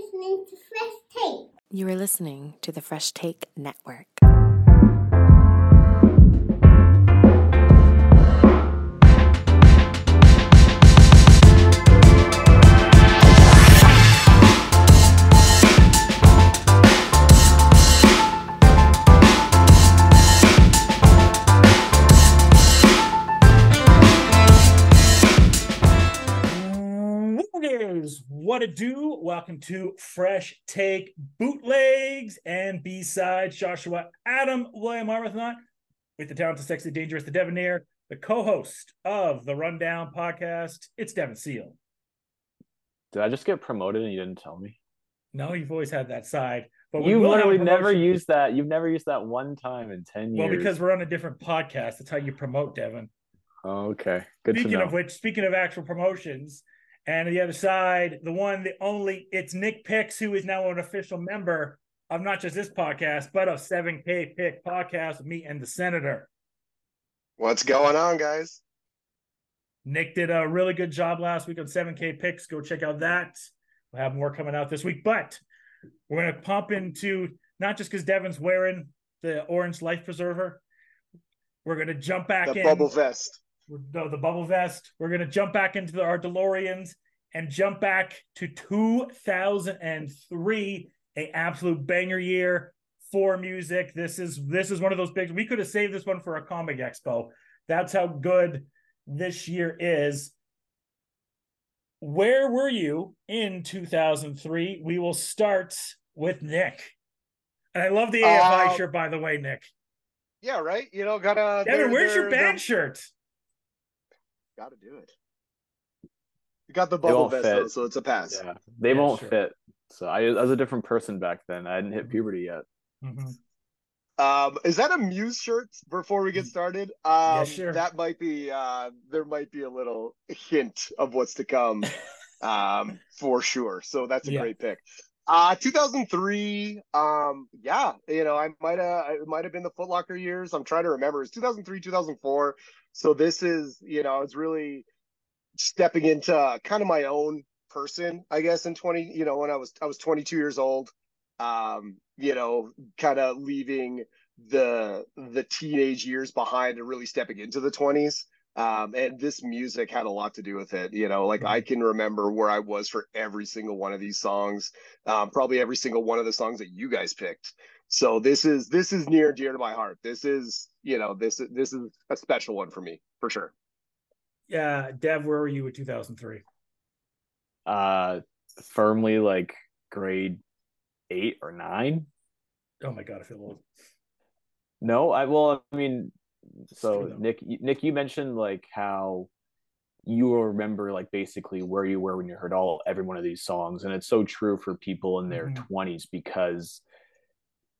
listening to Fresh Take. You are listening to the Fresh Take Network. What it do? Welcome to Fresh Take Bootlegs and B-Sides. Joshua Adam, William Arbuthnot with the talented, sexy, dangerous, the Devonair, the co-host of the Rundown podcast. It's Devan Seal. Did I just get promoted and you didn't tell me? No, you've always had that side, but You've will have a literally never used that. You've never used that one time in 10 years. Well, because we're on a different podcast. That's how you promote, Devan. Oh, okay. Good speaking to know. of which, speaking of actual promotions, and on the other side, the one, the only, it's Nick Picks, who is now an official member of not just this podcast, but of 7K Pick podcast with me and the Senator. What's going on, guys? Nick did a really good job last week on 7K Picks. Go check out that. We'll have more coming out this week, but we're going to pump into not just because Devan's wearing the orange life preserver. We're going to jump back The in. bubble vest. No, the bubble vest. We're gonna jump back into the, our DeLoreans and jump back to 2003, a absolute banger year for music. This is this is one of those big. We could have saved this one for a comic expo. That's how good this year is. Where were you in 2003? We will start with Nick. And I love the AFI Uh, shirt, by the way, Nick. Yeah, right. You know, gotta. Devan, they're- where's your band they're- shirt? Gotta do it. You got the bubble vest, fit. though, so it's a pass. Yeah, they Yeah, won't sure. fit. So I, I was a different person back then. I hadn't hit puberty yet. Mhm. Um, is that a Muse shirt? Before we get started, um, sure. that might be. Uh, there might be a little hint of what's to come, um, for sure. So that's a Yeah. great pick. Uh, 2003. Um, yeah, you know, I might have. It might have been the Foot Locker years. I'm trying to remember. It's 2003, 2004. So this is, you know, it's really stepping into kind of my own person, I guess, in 20, you know, when I was I was 22 years old. Um, you know, kind of leaving the the teenage years behind and really stepping into the 20s. Um, and this music had a lot to do with it. You know, like I can remember where I was for every single one of these songs, um, probably every single one of the songs that you guys picked. So this is this is near and dear to my heart. This is, you know, this is this is a special one for me for sure. Yeah, Dev, where were you in 2003? Uh, firmly like grade eight or nine. Oh my god, I feel old. No, I well, I mean, so. Nick, you- Nick, you mentioned like how you will remember like basically where you were when you heard all every one of these songs, and it's so true for people in their Mhm. twenties because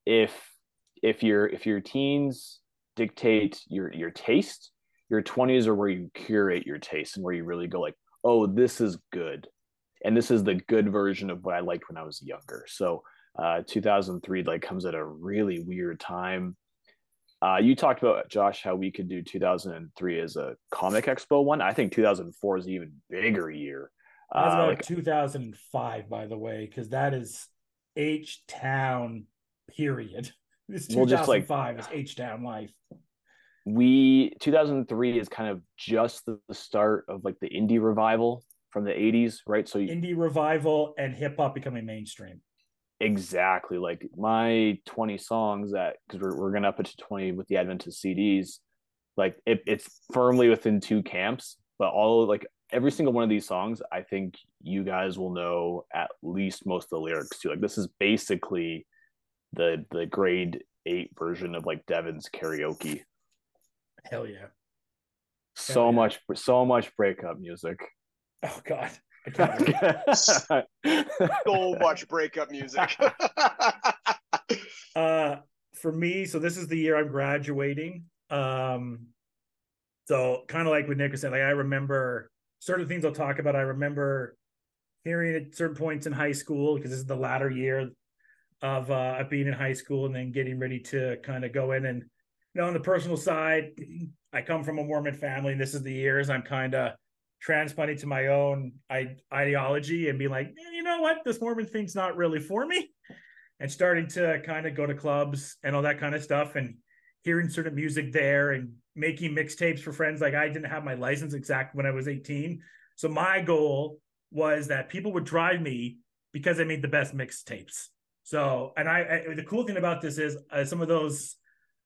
if if your if your teens dictate your your taste, your twenties are where you curate your taste and where you really go like, oh, this is good, and this is the good version of what I liked when I was younger. So uh 2003 like comes at a really weird time uh, you talked about Josh how we could do 2003 as a comic expo one. I think 2004 is an even bigger year. That's Uh, like 2005, by the way, because that is H Town. Period. This Well, just like- 2005 is H Town life. we 2003 is kind of just the, the start of like the indie revival from the 80s, right? So Indie revival and hip hop becoming mainstream. exactly like my 20 songs that because we're, we're gonna up it to 20 with the advent of CDs, like it, it's firmly within two camps, but all like every single one of these songs, I think you guys will know at least most of the lyrics to. Like this is basically the the grade eight version of like Devan's karaoke. Hell yeah. So yeah. much, so much breakup music. Oh god. I can't wait. so much breakup music. uh for me so this is the year i'm graduating um so kind of like what nick was saying like i remember certain things i'll talk about i remember hearing at certain points in high school because this is the latter year of uh being in high school and then getting ready to kind of go in and you know on the personal side i come from a mormon family and this is the years i'm kind of transplanting to my own ideology and being like, "Eh, you know what, this Mormon thing's not really for me, and starting to kind of go to clubs and all that kind of stuff, and hearing certain music there, and making mixtapes for friends. Like I didn't have my license exact when I was 18, so my goal was that people would drive me because I made the best mixtapes. So, and I, I the cool thing about this is uh, some of those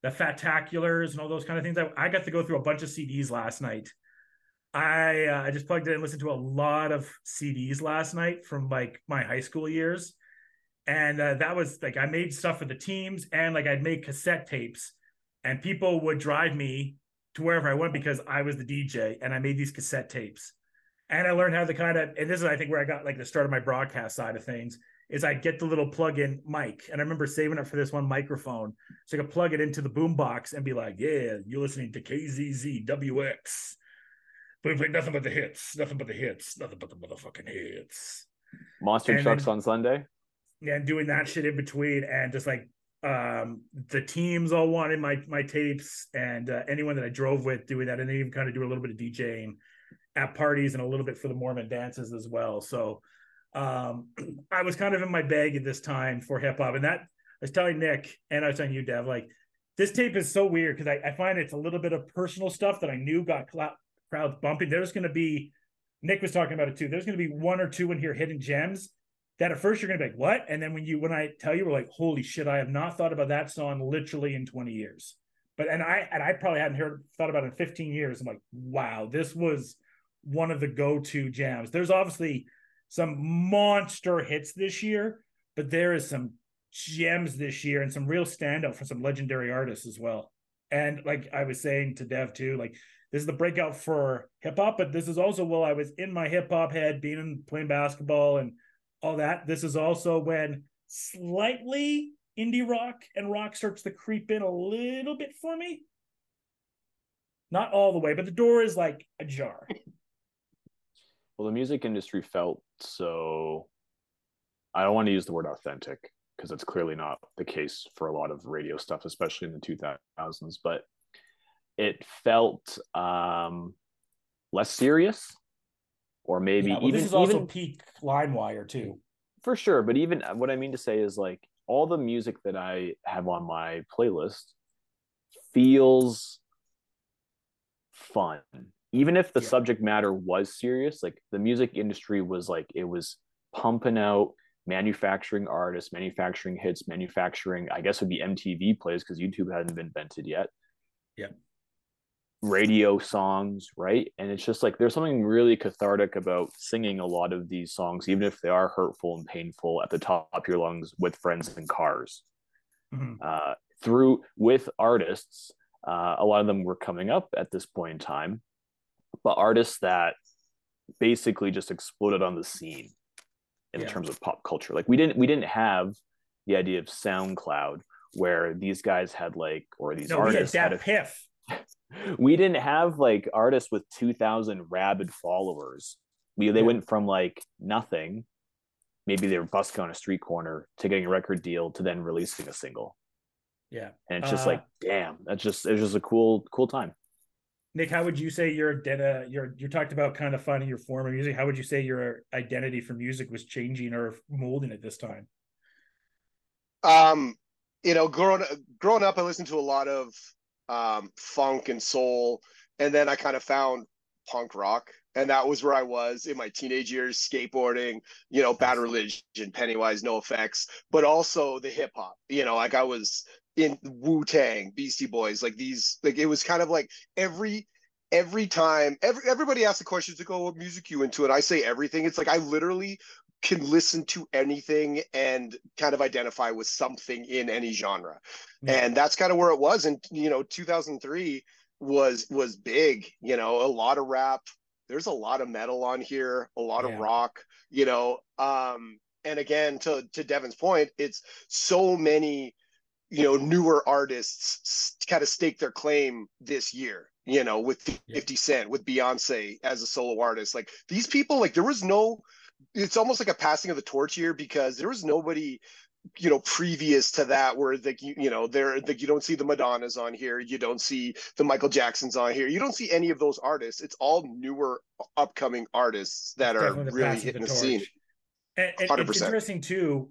the fataculars and all those kind of things. I, I got to go through a bunch of CDs last night. I uh, I just plugged in and listened to a lot of CDs last night from like my high school years, and uh, that was like I made stuff for the teams and like I'd make cassette tapes, and people would drive me to wherever I went because I was the DJ and I made these cassette tapes, and I learned how to kind of and this is I think where I got like the start of my broadcast side of things is I'd get the little plug-in mic, and I remember saving it for this one microphone so I could plug it into the boombox and be like, "Yeah, you're listening to KZZ WX." But we play nothing but the hits, nothing but the hits, nothing but the motherfucking hits. Monster And trucks then- on Sunday. Yeah, and doing that shit in between, and just like um the teams all wanted my my tapes, and uh, anyone that I drove with doing that, and then even kind of do a little bit of DJing at parties and a little bit for the Mormon dances as well. So um I was kind of in my bag at this time for hip hop, and that I was telling Nick and I was telling you, Dev, like this tape is so weird because I, I find it's a little bit of personal stuff that I knew got clou- crowds bumping. There's going to be Nick was talking about it too. There's going to be one or two in here hidden gems that at first you're going to be like, what? And then when you when I tell you, we're like, holy shit, I have not thought about that song literally in 20 years. But and I and I probably hadn't heard thought about it in 15 years. I'm like, wow, this was one of the go-to jams. There's obviously some monster hits this year, but there is some gems this year and some real standout for some legendary artists as well. And like I was saying to Dev too, like this is the breakout for hip hop, but this is also while I was in my hip hop head, being in playing basketball and all that. This is also when slightly indie rock and rock starts to creep in a little bit for me. Not all the way, but the door is like ajar. Well, the music industry felt so. I don't want to use the word authentic because it's clearly not the case for a lot of radio stuff, especially in the 2000s. But it felt um, less serious, or maybe Yeah, well, even this is also even peak LimeWire too. for sure. But even what I mean to say is like all the music that I have on my playlist feels fun. Even if the Yeah. subject matter was serious, like the music industry was like it was pumping out manufacturing artists, manufacturing hits, manufacturing, I guess would be MTV plays because YouTube hadn't been invented yet. Yeah. Radio songs, right? And it's just like there's something really cathartic about singing a lot of these songs, even if they are hurtful and painful at the top of your lungs with friends and cars. Mhm. Uh, through with artists, uh, a lot of them were coming up at this point in time, but artists that basically just exploded on the scene in Yeah. terms of pop culture. Like we didn't we didn't have the idea of SoundCloud where these guys had like or these No, we had artists had a, piff. we didn't have like artists with 2000 rabid followers we they Yeah. went from like nothing maybe they were busking on a street corner to getting a record deal to then releasing a single Yeah. and it's just Uh, like damn that's just it's just a cool cool time Nick, how would you say your identi- your you talked about kind of finding your form of music? How would you say your identity for music was changing or molding at this time? Um, you know, growing growing up, I listened to a lot of um, funk and soul, and then I kind of found punk rock, and that was where I was in my teenage years, skateboarding. You know, Bad Religion, Pennywise, NOFX, but also the hip hop. You know, like I was in Wu Tang, Beastie Boys, like these. Like it was kind of like every every time every everybody asks the questions to go what music you into? And I say everything. It's like I literally can listen to anything and kind of identify with something in any genre Yeah. and that's kind of where it was and you know 2003 was was big you know a lot of rap there's a lot of metal on here a lot Yeah. of rock you know um and again to to Devan's point it's so many you know newer artists kind of stake their claim this year you know with 50 cent with beyonce as a solo artist like these people like there was no it's almost like a passing of the torch here because there was nobody you know previous to that where the you, you know there like you don't see the madonnas on here you don't see the michael jacksons on here you don't see any of those artists it's all newer uh, upcoming artists that are really hitting the torch. scene And, and it's 100%. interesting too.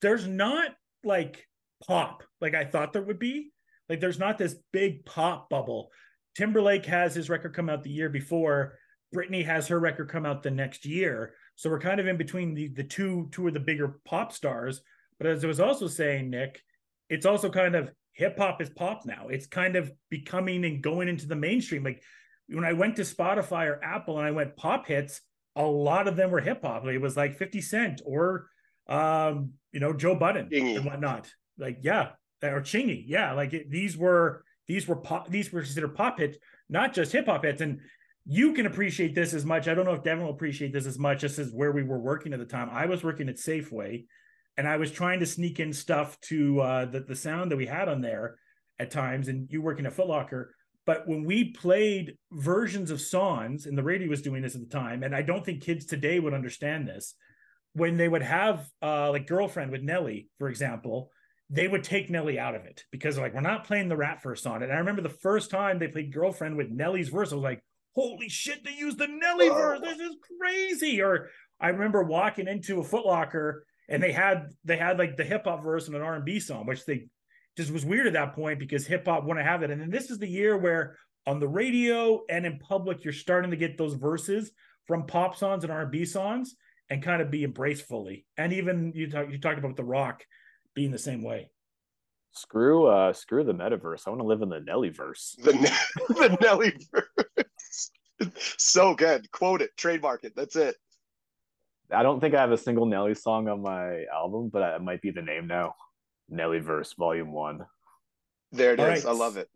There's not like pop like I thought there would be. Like there's not this big pop bubble. Timberlake has his record come out the year before. Britney has her record come out the next year. So we're kind of in between the the two two of the bigger pop stars. But as I was also saying, Nick, it's also kind of hip hop is pop now. It's kind of becoming and going into the mainstream. Like when I went to Spotify or Apple and I went pop hits, a lot of them were hip hop. It was like 50 Cent or um, you know, Joe Budden Chingy. and whatnot. Like, yeah, or Chingy. Yeah, like it, these were these were pop these were considered pop hits, not just hip hop hits. And you can appreciate this as much. I don't know if Devan will appreciate this as much. This is where we were working at the time. I was working at Safeway and I was trying to sneak in stuff to uh the, the sound that we had on there at times, and you working at Foot Locker. But when we played versions of songs, and the radio was doing this at the time, and I don't think kids today would understand this, when they would have uh like girlfriend with Nelly, for example, they would take Nelly out of it because like we're not playing the rap verse on it. And I remember the first time they played girlfriend with Nelly's verse, I was like, holy shit, they used the Nelly Whoa. verse. This is crazy. Or I remember walking into a Foot Locker and they had they had like the hip hop verse and an R and B song, which they just was weird at that point because hip hop wouldn't have it. And then this is the year where on the radio and in public, you're starting to get those verses from pop songs and R and B songs and kind of be embraced fully. And even you talk, you talked about the Rock being the same way. Screw uh screw the metaverse. I want to live in the Nellyverse. the the nelly verse so good quote it trademark it that's it I don't think I have a single Nelly song on my album, but it might be the name now. Nellyverse Volume One. there it is. All right. i love it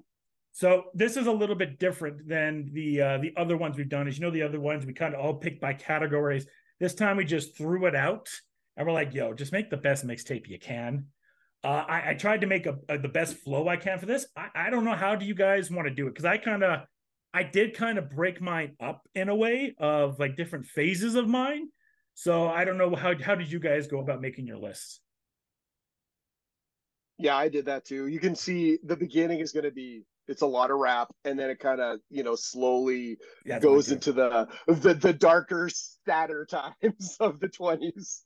So this is a little bit different than the uh, the other ones we've done. As you know, the other ones we kind of all picked by categories. This time we just threw it out, and we're like, "Yo, just make the best mixtape you can." Uh, I, I tried to make a, a- the best flow I can for this. I, I don't know how do you guys want to do it because I kind of I did kind of break mine up in a way of like different phases of mine. So I don't know how how did you guys go about making your lists? yeah i did that too you can see the beginning is going to be it's a lot of rap and then it kind of you know slowly Yeah, that's what I goes into the, the the darker sadder times of the 20s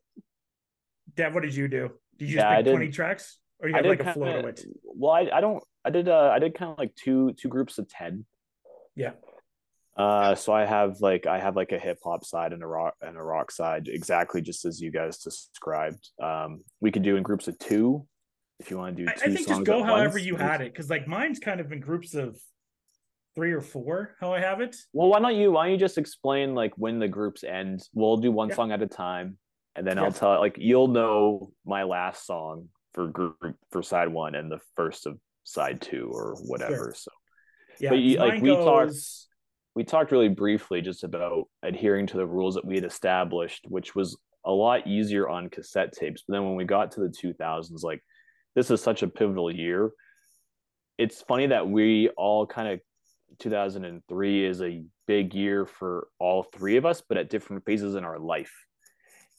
Dev, what did you do? Did you just Yeah, pick did- twenty tracks, or you have like a flow to it? Well, I, I don't I did uh I did kind of like two two groups of ten. Yeah. Uh, so I have like I have like a hip hop side and a rock and a rock side, exactly just as you guys described. Um, we could do in groups of two if you want to do I, two I think just go however once. you had it, because like mine's kind of in groups of three or four. How I have it. Well, why don't you why don't you just explain like when the groups end? We'll do one Yeah. song at a time, and then Yeah. I'll tell it, like you'll know my last song for group for side one and the first of side two or whatever. So Yeah, But you- like, we talked- we talked really briefly just about adhering to the rules that we had established, which was a lot easier on cassette tapes. But then when we got to the 2000s, like this is such a pivotal year. It's funny that we all kind of 2003 is a big year for all three of us, but at different phases in our life.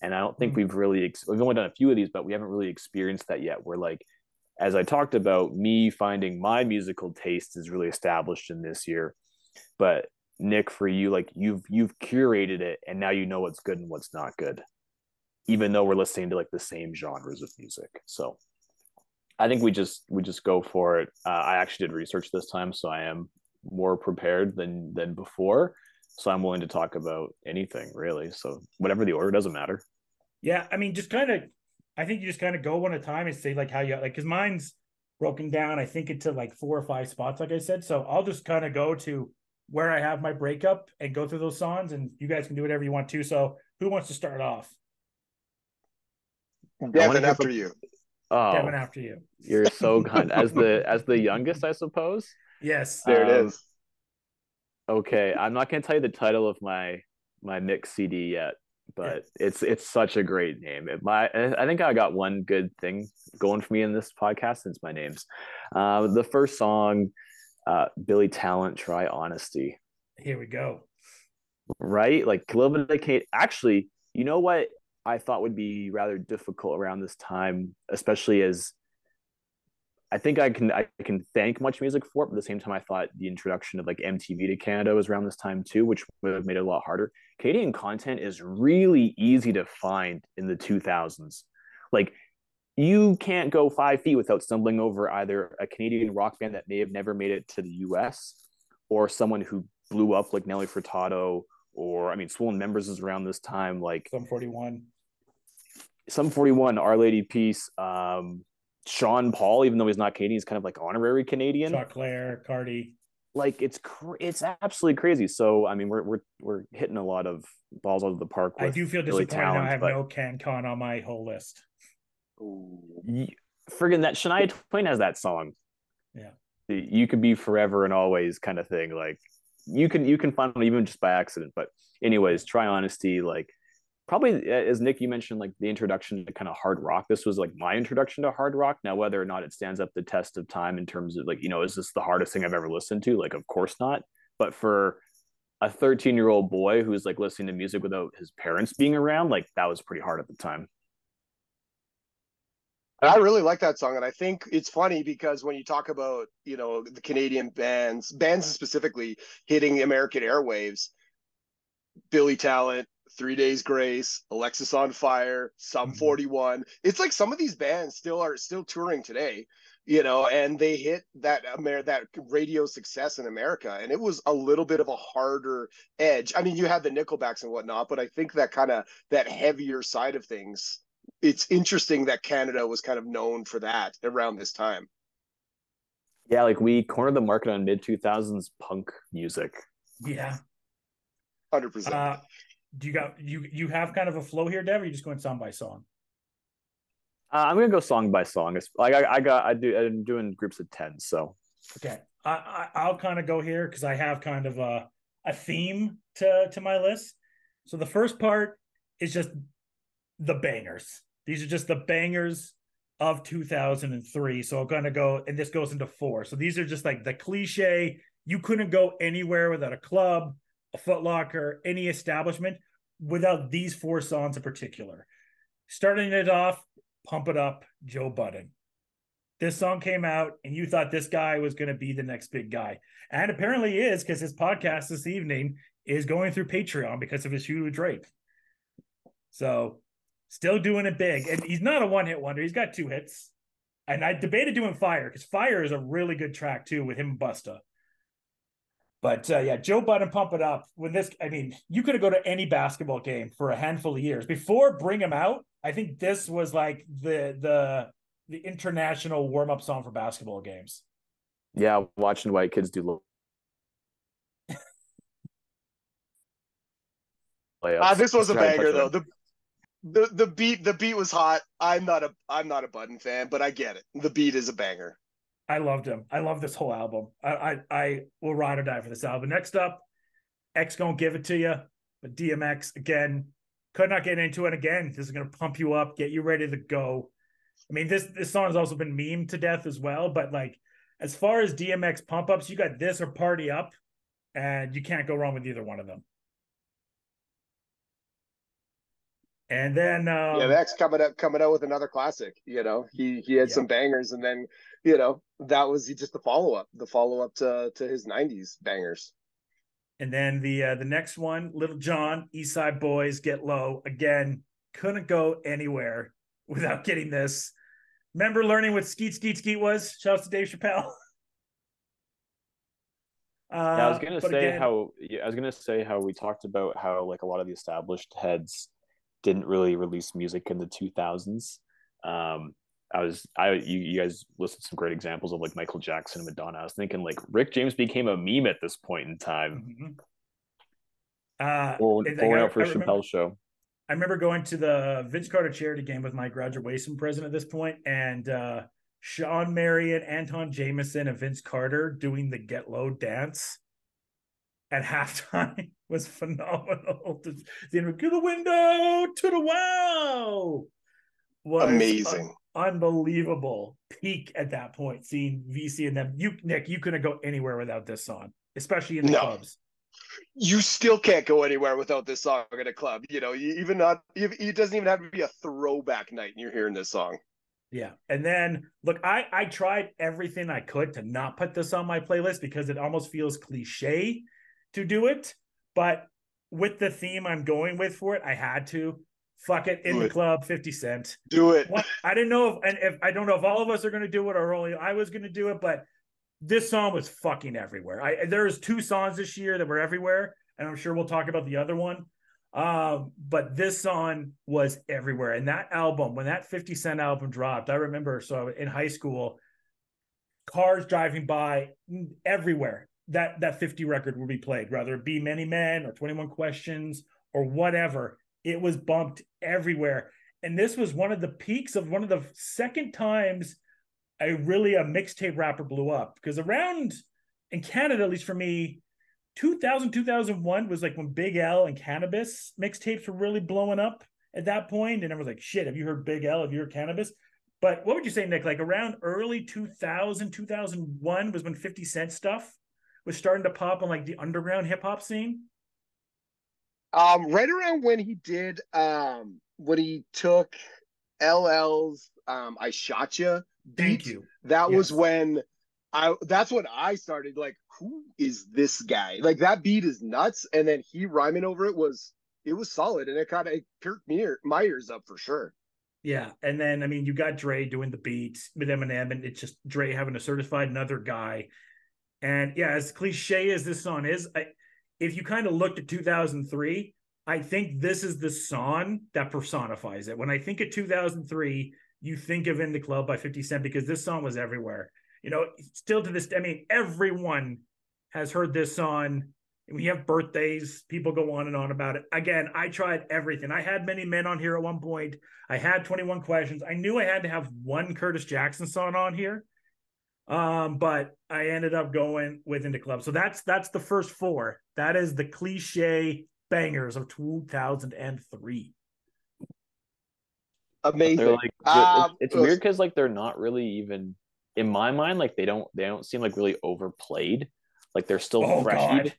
And I don't think Mhm. we've really, ex- we've only done a few of these, but we haven't really experienced that yet. We're like, as I talked about, me finding my musical taste is really established in this year. But Nick, for you, like you've you've curated it, and now you know what's good and what's not good, even though we're listening to like the same genres of music. So, I think we just we just go for it. Uh, I actually did research this time, so I am more prepared than than before. So I'm willing to talk about anything really. So whatever the order doesn't matter. Yeah, I mean, just kind of. I think you just kind of go one at a time and say like how you like because mine's broken down. I think into like four or five spots, like I said. So I'll just kind of go to where I have my breakup and go through those songs, and you guys can do whatever you want to. So who wants to start off? wanna devin after you Oh, Devan, after you. you're so kind. As the as the youngest, I suppose. Yes. there it Um, is Okay, I'm not gonna tell you the title of my my mix CD yet, but it's it's such a great name. It, my I think I got one good thing going for me in this podcast since my name's uh, the first song, uh, Billy Talent, "Try Honesty." Here we go. Right, like a little bit of Kate. Actually, you know what? I thought would be rather difficult around this time, especially as I think I can I can thank Much Music for it, but at the same time, I thought the introduction of like MTV to Canada was around this time too, which would have made it a lot harder. Canadian content is really easy to find in the 2000s. Like you can't go five feet without stumbling over either a Canadian rock band that may have never made it to the US or someone who blew up like Nelly Furtado or I mean Swollen Members is around this time like Sum 41. Sum 41 Our Lady Peace um Sean Paul even though he's not Canadian he's kind of like honorary Canadian Chuck Claire, Cardi. like it's cr- it's absolutely crazy so I mean we're we're we're hitting a lot of balls out of the park I do feel really disappointed now I have but- no CanCon on my whole list. Ooh. Y- friggin' that Shania Twain has that song. Yeah. You could be forever and always kind of thing. Like you can you can find it even just by accident. But anyways, try honesty. Like probably uh, as Nick you mentioned, like the introduction to kind of hard rock. This was like my introduction to hard rock. Now whether or not it stands up the test of time in terms of like you know is this the hardest thing I've ever listened to? Like of course not. But for a 13 year old boy who's like listening to music without his parents being around, like that was pretty hard at the time. I really like that song. And I think it's funny because when you talk about, you know, the Canadian bands, bands specifically hitting American airwaves, Billy Talent, Three Days Grace, Alexisonfire, Sum Mhm. 41. It's like some of these bands still are still touring today, you know, and they hit that Amer- that radio success in America. And it was a little bit of a harder edge. I mean, you had the Nickelbacks and whatnot, but I think that kind of that heavier side of things it's interesting that Canada was kind of known for that around this time. Yeah, like we cornered the market on mid 2000s punk music. Yeah. Hundred percent. Uh, do you got you you have kind of a flow here, Dev? Or are you just going song by song? Uh, I'm gonna go song by song. It's like I, I got I do I'm doing groups of ten, so Okay, I, I I'll kind of go here because I have kind of a a theme to to my list. So the first part is just the bangers. These are just the bangers of 2003. So I'm gonna go, and this goes into four. So these are just like the cliche. You couldn't go anywhere without a club, a Foot Locker, any establishment without these four songs in particular. Starting it off, pump it up, Joe Budden this song came out and you thought this guy was going to be the next big guy. And apparently he is because his podcast this evening is going through Patreon because of his with Drake. So still doing it big. And he's not a one hit wonder. He's got two hits. And I debated doing Fire because Fire is a really good track too with him and Busta. But uh, yeah, Joe Budden pump it up. When this, I mean, you could have go to any basketball game for a handful of years before Bring Him Out. I think this was like the the the international warm up song for basketball games. yeah, watching white kids do lo- layups. Uh, this was a banger though. The, the the beat the beat was hot. I'm not a I'm not a Budden fan, but I get it. The beat is a banger. I loved him. I love this whole album. I I, I will ride or die for this album. Next up, X gonna give it to you. But DMX again, could not get into it again. This is gonna pump you up, get you ready to go. I mean, this this song has also been memed to death as well. But like, as far as DMX pump ups, you got this or Party Up, and you can't go wrong with either one of them. And then um, yeah, Max coming up coming out with another classic. You know, he he had Yeah. some bangers, and then you know that was just the follow up, the follow up to to his '90s bangers. And then the uh, the next one, Little John, East Side Boyz, Get Low. Again, couldn't go anywhere without getting this. Remember learning what Skeet Skeet Skeet was? Shouts to Dave Chappelle. Uh, Yeah, I was gonna say again- how yeah, I was gonna say how we talked about how like a lot of the established heads didn't really release music in the 2000s. Um, I was I you, you guys listed some great examples of like Michael Jackson and Madonna. I was thinking like Rick James became a meme at this point in time. Mhm. Uh, Or and, like, pouring I- out for I a remember- Chappelle show. I remember going to the Vince Carter charity game with my graduation present at this point, and uh, Shawn Marion, Antawn Jamison, and Vince Carter doing the Get Low dance at halftime was phenomenal. The the end of, to the window, to the wow, was Amazing. un- unbelievable. Peak at that point, seeing VC and them. You Nick, you couldn't go anywhere without this song, especially in the No. clubs. you still can't go anywhere without this song in a club. You know, you, even not it doesn't even have to be a throwback night and you're hearing this song. Yeah. And then look, I I tried everything I could to not put this on my playlist because it almost feels cliche to do it. But with the theme I'm going with for it, I had to. Fuck it in Do the it. club, 50 Cent. Do it. What I didn't know if and if I don't know if all of us are gonna do it or only I was gonna do it, but this song was fucking everywhere. I there's two songs this year that were everywhere, and I'm sure we'll talk about the other one. Um, but this song was everywhere. And that album, when that 50 Cent album dropped, I remember so in high school, cars driving by everywhere. That that 50 record would be played, whether it be Many Men or 21 Questions or whatever. It was bumped everywhere. And this was one of the peaks of one of the second times a really a mixtape rapper blew up. Because around in Canada, at least for me, 2000 2001 was like when big l and Canibus mixtapes were really blowing up at that point and everyone's like shit have you heard big l have you heard Canibus but what would you say nick like around early 2000 2001 was when 50 cent stuff was starting to pop on like the underground hip-hop scene Um, right around when he did um when he took LL's um I Shot Ya thank you that was when I that's when I started like who is this guy? Like that beat is nuts and then he rhyming over it was it was solid and it kind of perked me my ears up for sure. Yeah, and then I mean, you got Dre doing the beats with Eminem, and it's just Dre having to certify another guy. And yeah, as cliche as this song is, I, if you kind of looked at 2003, I think this is the song that personifies it. When I think of 2003, you think of "In the Club" by 50 Cent because this song was everywhere. You know, still to this, I mean, everyone has heard this song. We have birthdays, people go on and on about it. Again, I tried everything. I had many men on here at one point. I had 21 questions. I knew I had to have one Curtis Jackson song on here. Um, but I ended up going with Into Club. So that's that's the first four. That is the cliche bangers of 2003. Amazing. Like Um, it's it weird because like they're not really even in my mind like they don't they don't seem like really overplayed. Like they're still Oh fresh. God.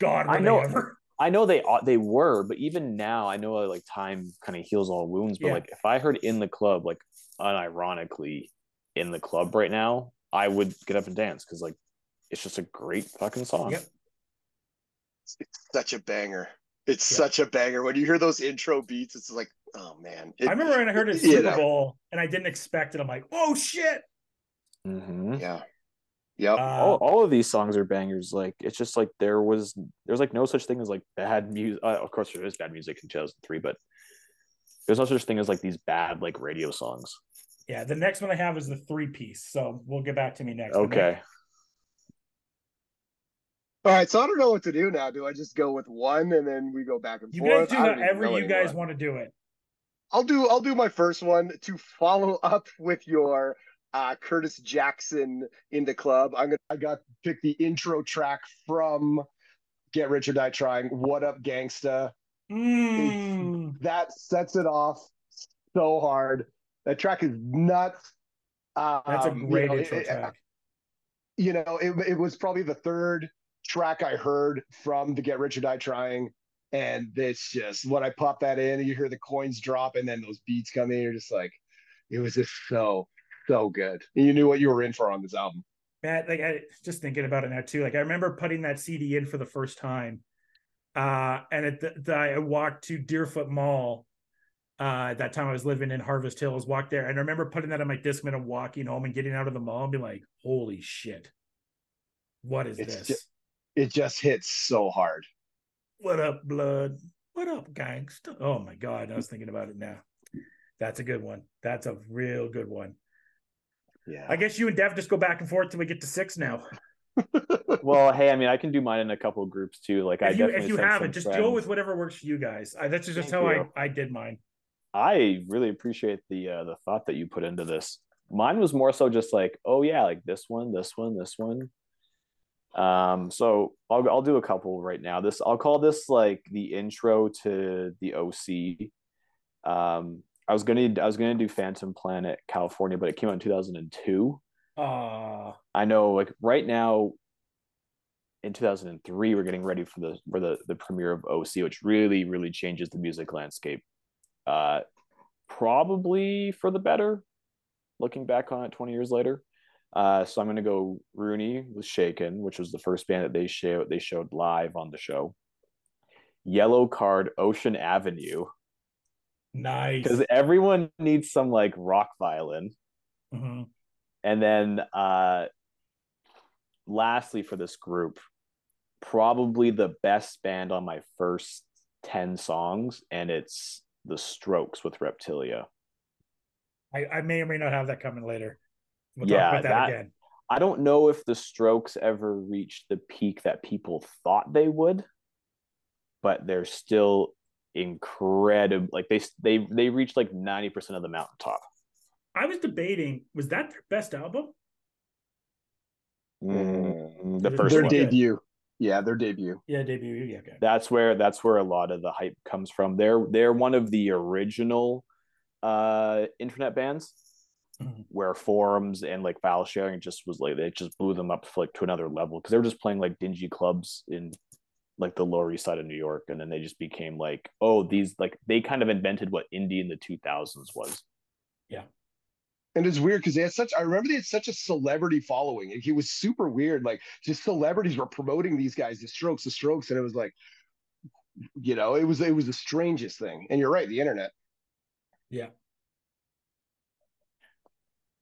God, I know- ever. I know they ought- they were, but even now, I know like time kind of heals all wounds. But Yeah. like if I heard in the club, like unironically in the club right now, I would get up and dance because like it's just a great fucking song. Yep. it's such a banger. It's Yeah. such a banger. When you hear those intro beats, it's like, oh man. It- I remember when I heard it at you Super know. Bowl and I didn't expect it. I'm like, oh shit. Mhm. Yeah. Yep. Uh, all, all of these songs are bangers. Like it's just like there was there's like no such thing as like bad music. Uh, of course, there is bad music in 2003, but there's no such thing as like these bad like radio songs. Yeah, the next one I have is the three piece. So we'll get back to me next. But Okay. All right, so I don't know what to do now. Do I just go with one and then we go back and You forth? You guys do I however know you guys want to do it. I'll do I'll do my first one to follow up with your uh, Curtis Jackson in the club. I'm gonna I got pick the intro track from Get Rich or Die Trying. What up, gangsta? Mm. That sets it off so hard. That track is nuts. Um, That's a you great know, intro it- track. you know, it, it was probably the third track I heard from the Get Rich or Die Trying. And it's just when I pop that in you hear the coins drop and then those beats come in, you're just like, it was just so, so good. And you knew what you were in for on this album. Matt, like I just thinking about it now too. Like I remember putting that CD in for the first time, uh, and at the, the, I walked to Deerfoot Mall. Uh, at that time I was living in Harvest Hills. Walked there, and I remember putting that on my Discman and walking home and getting out of the mall and being like, "Holy shit, what is It's this? ju- It just hits so hard. what up, blood? What up, gangsta? Oh my god, I was thinking about it now. That's a good one. That's a real good one. Yeah. I guess you and Dev just go back and forth till we get to six now. Well, hey, I mean, I can do mine in a couple of groups too. Like I if you definitely if you have some it, just go with whatever works for you guys. I, that's just Thank how you. I, I did mine. I really appreciate the uh, the thought that you put into this. Mine was more so just like, oh yeah, like this one, this one, this one. Um, so I'll I'll do a couple right now. This I'll call this like the intro to the OC. Um, I was gonna I was gonna do Phantom Planet California, but it came out in two thousand and two. Uh I know, like right now, in 2003 we're getting ready for the for the the premiere of OC, which really really changes the music landscape. Uh, probably for the better. Looking back on it 20 years later. Uh, so I'm going to go Rooney with Shaken, which was the first band that they showed they showed live on the show. Yellowcard, Ocean Avenue Nice. because everyone needs some like rock violin. Mhm. And then uh lastly for this group, probably the best band on my first 10 songs, and it's The Strokes with Reptilia. I, I may or may not have that coming later. We'll Yeah, talk about that, that- again. I don't know if the Strokes ever reached the peak that people thought they would, but they're still incredible. Like they they they reached like 90% of the mountaintop. I was debating, was that their best album? Mm, the first their one. debut. Debut. Yeah, their debut. Yeah, debut. Yeah, okay. that's where that's where a lot of the hype comes from. They're they're one of the original uh internet bands Mhm. where forums and like file sharing just was like it just blew them up like to another level because they were just playing like dingy clubs in like the lower east side of New York and then they just became like oh these like they kind of invented what indie in the 2000s was. And it's weird because they had such I remember they had such a celebrity following. He was super weird. Like just celebrities were promoting these guys, the strokes, the strokes, and it was like, you know, it was it was the strangest thing. And you're right, the internet. Yeah.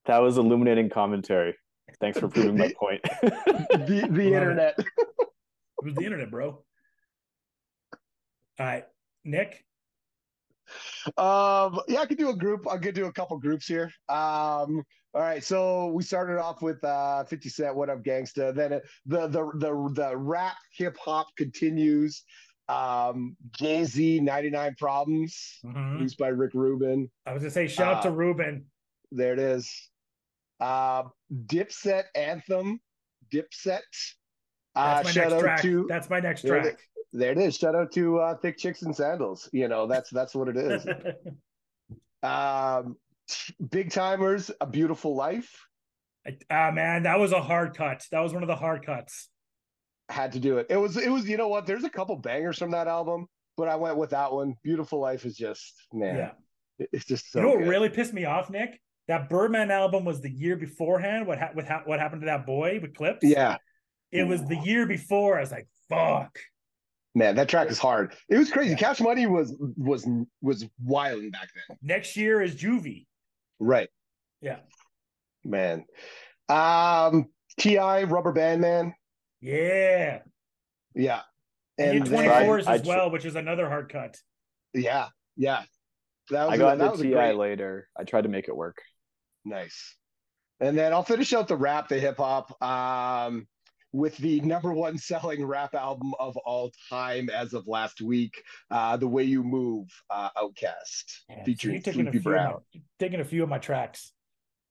That was illuminating commentary. Thanks for proving my point. The the it. internet. It was the internet, bro. All right, Nick. Um, yeah, I could do a group. I could do a couple groups here. Um, all right, so we started off with uh 50 Cent, What Up Gangsta. Then it, the the the the rap hip hop continues. Um, Jay Z, 99 Problems, Mhm. produced by Rick Rubin. I was gonna say, shout out to Rubin. There it is. Uh, Dipset Anthem, Dipset. Uh, That's my shout next out track. to That's my next track. There it is. Shout out to uh, Thick Chicks and Sandals. You know that's that's what it is. um, Big Tymers, A Beautiful Life. Ah, man, that was a hard cut. That was one of the hard cuts. Had to do it. It was it was you know what? There's a couple bangers from that album, but I went with that one. Beautiful Life is just man, Yeah. it's just so. you know what good. really pissed me off, Nick? That Birdman album was the year beforehand. What ha- with ha- what happened to that boy with clips? Yeah, it was the year before. I was like, fuck. Man, that track is hard. It was crazy. Yeah. Cash Money was was was wilding back then. Next year is Juvie. Right. Yeah. Man. Um T.I. Rubber Band Man. Yeah. Yeah. And, And year then- 24s I- as I- well, which is another hard cut. yeah, yeah. That was I a- got that into was a T.I. great- later. I tried to make it work. Nice. And then I'll finish out the rap, the hip hop, um, with the number one selling rap album of all time as of last week, uh, "The Way You Move," uh, OutKast, Man, so featuring you're taking a Sleepy few of my- taking a few of my tracks.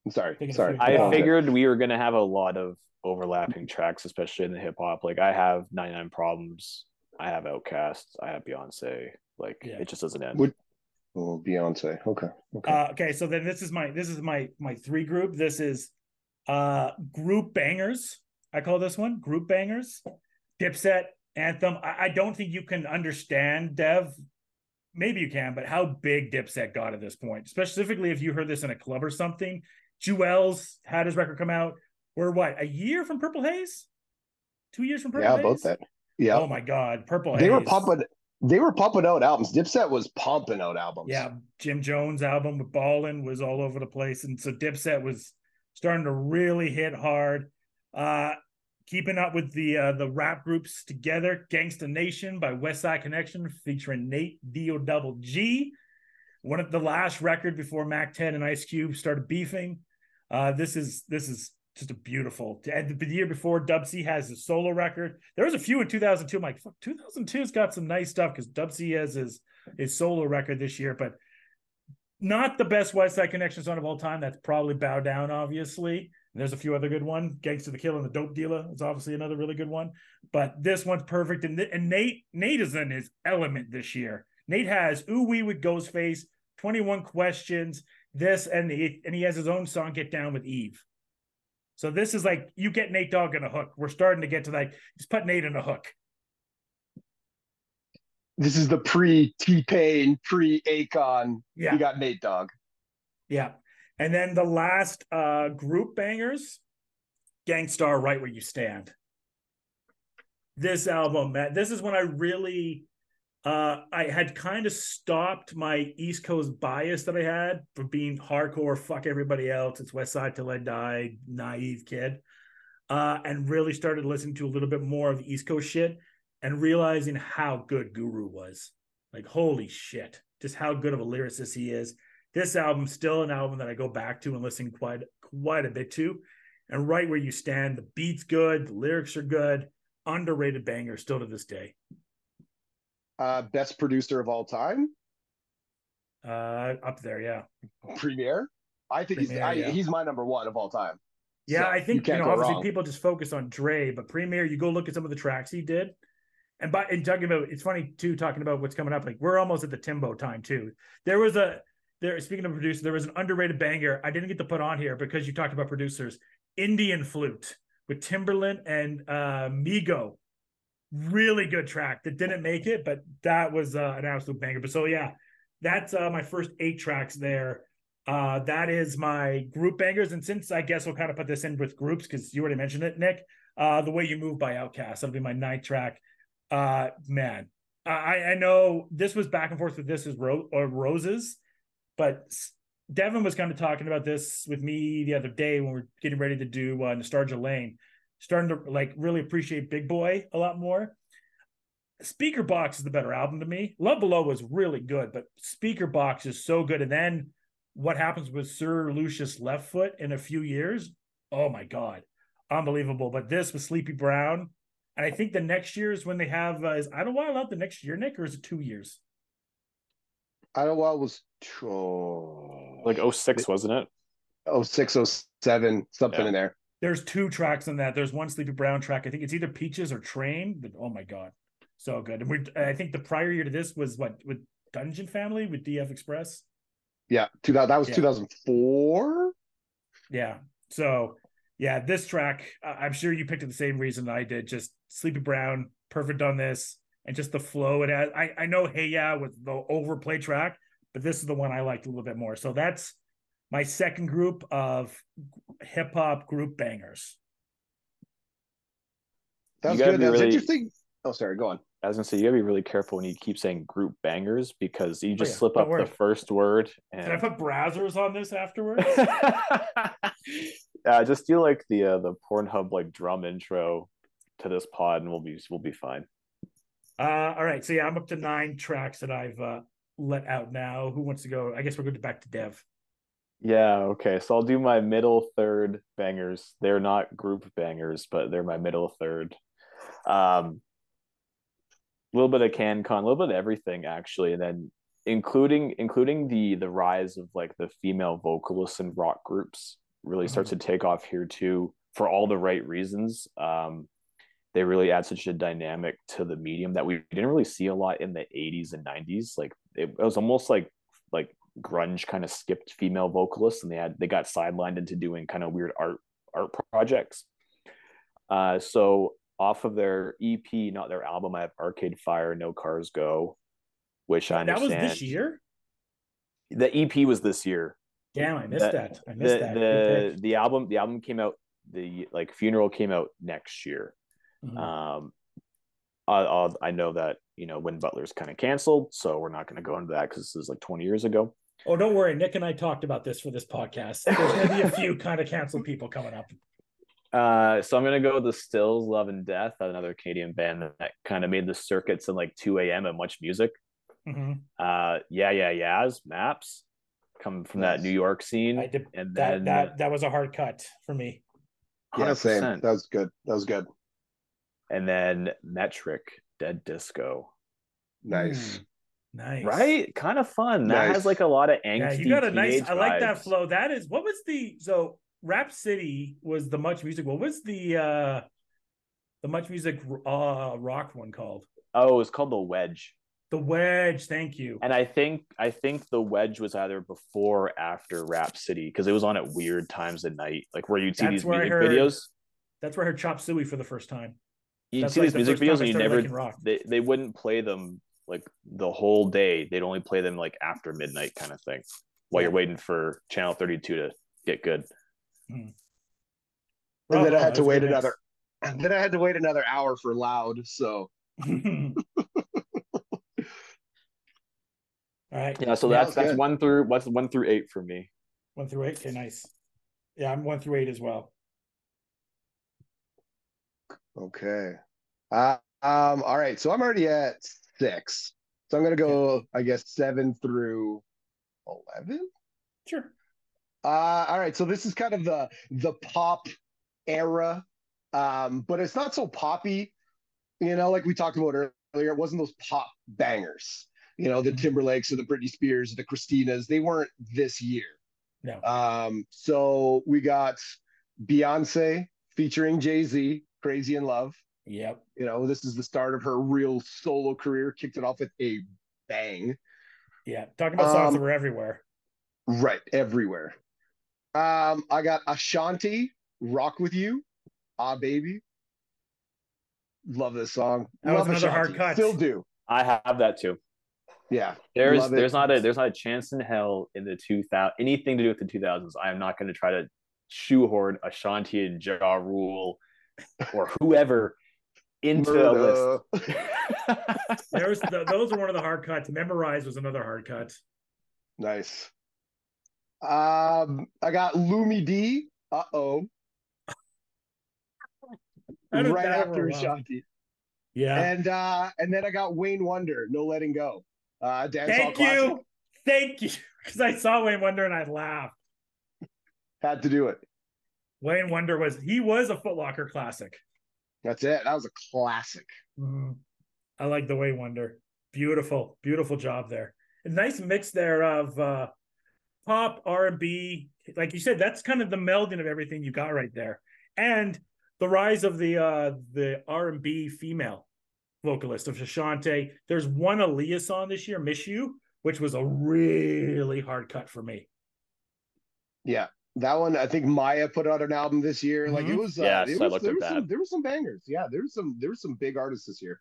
I'm sorry, taking sorry. I Yeah. figured we were gonna have a lot of overlapping tracks, especially in the hip hop. Like I have 99 Problems, I have OutKast, I have Beyonce. Like Yeah. it just doesn't end. Would- Oh, Beyonce. Okay. Okay. Uh, okay, so then this is my this is my my three group. This is uh group bangers. I call this one group bangers. Dipset, Anthem. I, I don't think you can understand Dev. Maybe you can, but how big Dipset got at this point, specifically if you heard this in a club or something. Juelz had his record come out. We're what a year from Purple Haze, two years from Purple Haze. yeah, Haze. about that. Yeah. Oh my God, Purple they Haze. were pumping. They were pumping out albums. Dipset was pumping out albums. Yeah, Jim Jones album with Ballin was all over the place, and so Dipset was starting to really hit hard. Uh, keeping up with the uh, the rap groups together, Gangsta Nation by Westside Connection featuring Nate Dio Double G. One of the last record before Mack 10 and Ice Cube started beefing. Uh, this is this is just a beautiful. And the year before, Dub C has his solo record. There was a few in 2002. I'm like, fuck, 2002's got some nice stuff because Dub C has his his solo record this year, but not the best West Side Connection song of all time. That's probably Bow Down, obviously. And there's a few other good ones. Gangsta the Killer and the Dope Dealer is obviously another really good one. But this one's perfect. And, and Nate Nate is in his element this year. Nate has Ooh Wee with Ghostface, 21 Questions, this, and he, and he has his own song, Get Down with Eve. So this is like you get Nate Dogg in a hook. We're starting to get to that. just put Nate in a hook. This is the pre T Pain, pre Akon. Yeah. You got Nate Dogg. Yeah. And then the last uh group bangers, Gang Starr Right Where You Stand. This album, this is when I really uh I had kind of stopped my East Coast bias that I had for being hardcore, fuck everybody else. It's West Side till I die, naive kid. Uh, and really started listening to a little bit more of East Coast shit and realizing how good Guru was. Like, holy shit, just how good of a lyricist he is this album still an album that I go back to and listen quite quite a bit to. And right where you stand, the beat's good, the lyrics are good, underrated banger still to this day. Uh, best producer of all time, Uh, up there, yeah, Premier. I think he's I, yeah. he's my number one of all time. yeah. So, I think you, can't know obviously wrong. people just focus on Dre, but Premier, you go look at some of the tracks he did. And by and talking about it's funny too, talking about what's coming up. Like we're almost at the Timbo time too. There was a there. Speaking of producer, there was an underrated banger I didn't get to put on here because you talked about producers. Indian Flute with Timbaland and uh Magoo. Really good track that didn't make it, but that was uh, an absolute banger. But so yeah, that's uh, my first eight tracks there. Uh, that is my group bangers, and since I guess we'll kind of put this in with groups because you already mentioned it, Nick. Uh, the way you move by OutKast, that'll be my ninth track. Uh, man, I I know this was back and forth with this is ro- or roses, but Devan was kind of talking about this with me the other day when we are getting ready to do uh, Nostalgia Lane. Starting to like really appreciate Big Boi a lot more. Speakerboxxx is the better album to me. Love Below was really good, but Speakerboxxx is so good. And then what happens with Sir Lucius Left Foot in a few years? Oh my God, unbelievable. But this with Sleepy Brown, and I think the next year is when they have uh, is Idlewild out the next year, Nick, or is it two years? Idlewild was oh, Like 06, wasn't it? oh six oh seven something Yeah. in there. There's two tracks in that. There's one Sleepy Brown track. I think it's either Peaches or Train. But oh my god, so good. And we, I think the prior year to this was what with Dungeon Family with DF Express. Yeah, two thousand. That was Yeah. two thousand four. Yeah. So yeah, this track, uh, I'm sure you picked it the same reason I did. Just Sleepy Brown, perfect on this, and just the flow it has. I I know Hey Yeah with the overplay track, but this is the one I liked a little bit more. So that's my second group of hip hop group bangers. That's good. That's really- interesting. Oh, sorry. Go on. I was gonna say you gotta be really careful when you keep saying group bangers because you just yeah, slip don't up worry. the first word and Can I put browsers on this afterwards? uh, just do like the uh, the Pornhub like drum intro to this pod, and we'll be we'll be fine. Uh, all right. So yeah, I'm up to nine tracks that I've uh, let out now. Who wants to go? I guess we're going to back to Dev. Yeah. Okay. So I'll do my middle third bangers. They're not group bangers, but they're my middle third. Um, a little bit of CanCon, a little bit of everything actually, and then including including the the rise of like the female vocalists and rock groups really starts to take off here too for all the right reasons. Um, they really add such a dynamic to the medium that we didn't really see a lot in the 80s and 90s. Like it, it was almost like like grunge kind of skipped female vocalists and they had they got sidelined into doing kind of weird art art projects. Uh, so off of their EP, not their album, I have Arcade Fire, No Cars Go, which I That was this year. The EP was this year. Damn, I missed The- that. I missed The that. the the album the album came out the like Funeral came out next year. Mhm. Um, I, I'll, I know that you know when Butler's kind of canceled, so we're not going to go into that because this is like 20 years ago. Oh, don't worry. Nick and I talked about this for this podcast. There's going to be a few kind of canceled people coming up. Uh, so I'm gonna go with the Stills, Love and Death, another Canadian band that kind of made the circuits in like 2 a.m. and much music. Mhm. Uh, yeah, yeah, yeahs, Maps, come from that New York scene, I did and that. then that that was a hard cut for me. Yeah, same. 100%. That was good. That was good. And then Metric, Dead Disco. Nice. Mm, nice. Right, kind of fun. That has like a lot of angsty. Yeah, you got a nice. teenage I like that flow. That is what was the so Rap City was the Much Music. What was the uh the Much Music uh rock one called? Oh, it's called the Wedge. The wedge, thank you. And I think I think the wedge was either before or after Rap City because it was on at weird times at night, like where you'd see That's these music heard- videos. That's where I heard Chop Suey for the first time. You'd see like these the music videos and you never they, they wouldn't play them like the whole day. They'd only play them like after midnight kind of thing while Yeah. you're waiting for channel 32 to get good. Hmm. And Oh, then I had to wait good another. And then I had to wait another hour for loud. So All right. Yeah, so Yeah, that's that's that's good. one through what's one through eight for me. One through eight. Okay, nice. Yeah, I'm one through eight as well. Okay. Uh, um. All right. So I'm already at six. So I'm gonna go. I guess seven through eleven. Sure. Uh, all right. So this is kind of the the pop era, um, but it's not so poppy. You know, like we talked about earlier, it wasn't those pop bangers. You know, the Mhm. Timberlakes or the Britney Spears or the Christinas. They weren't this year. No. Um, so we got Beyonce featuring Jay Z, "Crazy in Love." Yep. You know, this is the start of her real solo career. Kicked it off with a bang. Yeah. Talking about songs Um, that were everywhere. Right, everywhere. Um, I got Ashanti, Rock with You, Ah Baby. Love this song. That was Love another hard cut. Still do. I have that too. Yeah. There's there's not a there's not a chance in hell in the 2000 anything to do with the 2000s. I am not going to try to shoehorn Ashanti and Ja Rule or whoever into a list. There was th- those are one of the hard cuts. Memorize was another hard cut. Nice. Um, I got Lumidee. Uh oh. Right after overlapped. Ashanti. Yeah. And uh, and then I got Wayne Wonder, No Letting Go. Uh, dance Thank you. Thank you. Because I saw Wayne Wonder and I laughed. Had to do it. Wayne Wonder was he was a Footlocker classic. That's it. That was a classic. Mhm. I like the Wayne Wonder. Beautiful, beautiful job there. A nice mix there of uh pop, R and B. Like you said, that's kind of the melding of everything you got right there. And the rise of the uh the R and B female vocalist of Shashante. There's one Aaliyah song this year, Miss You, which was a really hard cut for me. Yeah, that one. I think Maya put out an album this year. Like it Mhm. was. Uh, Yes, it was, there was some, there were some bangers. Yeah, there was some. There was some big artists this year.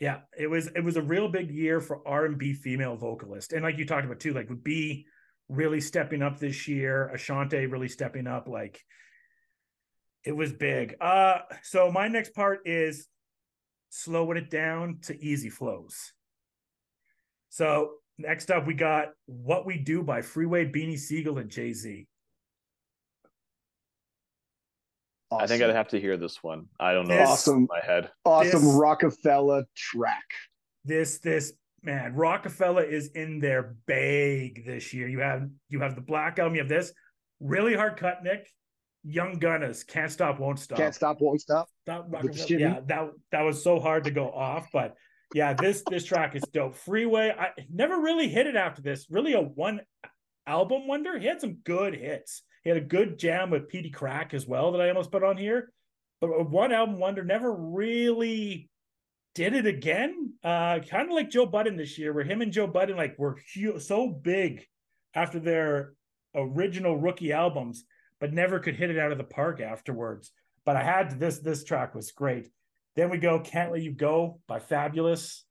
Yeah, it was it was a real big year for R and B female vocalist, and like you talked about too, like with B really stepping up this year, Ashanti really stepping up. Like it was big. Uh, so my next part is slowing it down to easy flows. So next up, we got "What We Do" by Freeway, Beanie Sigel, and Jay Z. I think I'd have to hear this one. I don't know. This- off the top of my head. awesome this- Rockefeller track. this this man rockefeller is in their bag this year you have you have the black album you have this really hard cut nick young gunners can't stop won't stop Can't stop, won't stop. Stop Rockefeller. yeah that that was so hard to go off but yeah this this track is dope freeway i never really hit it after this really a one album wonder he had some good hits he had a good jam with Peedi Crakk as well that i almost put on here but one album wonder never really did it again. Uh, kind of like Joe Budden this year, where him and Joe Budden like were so big after their original rookie albums, but never could hit it out of the park afterwards. But I had this. This track was great. Then we go "Can't Let You Go" by Fabolous.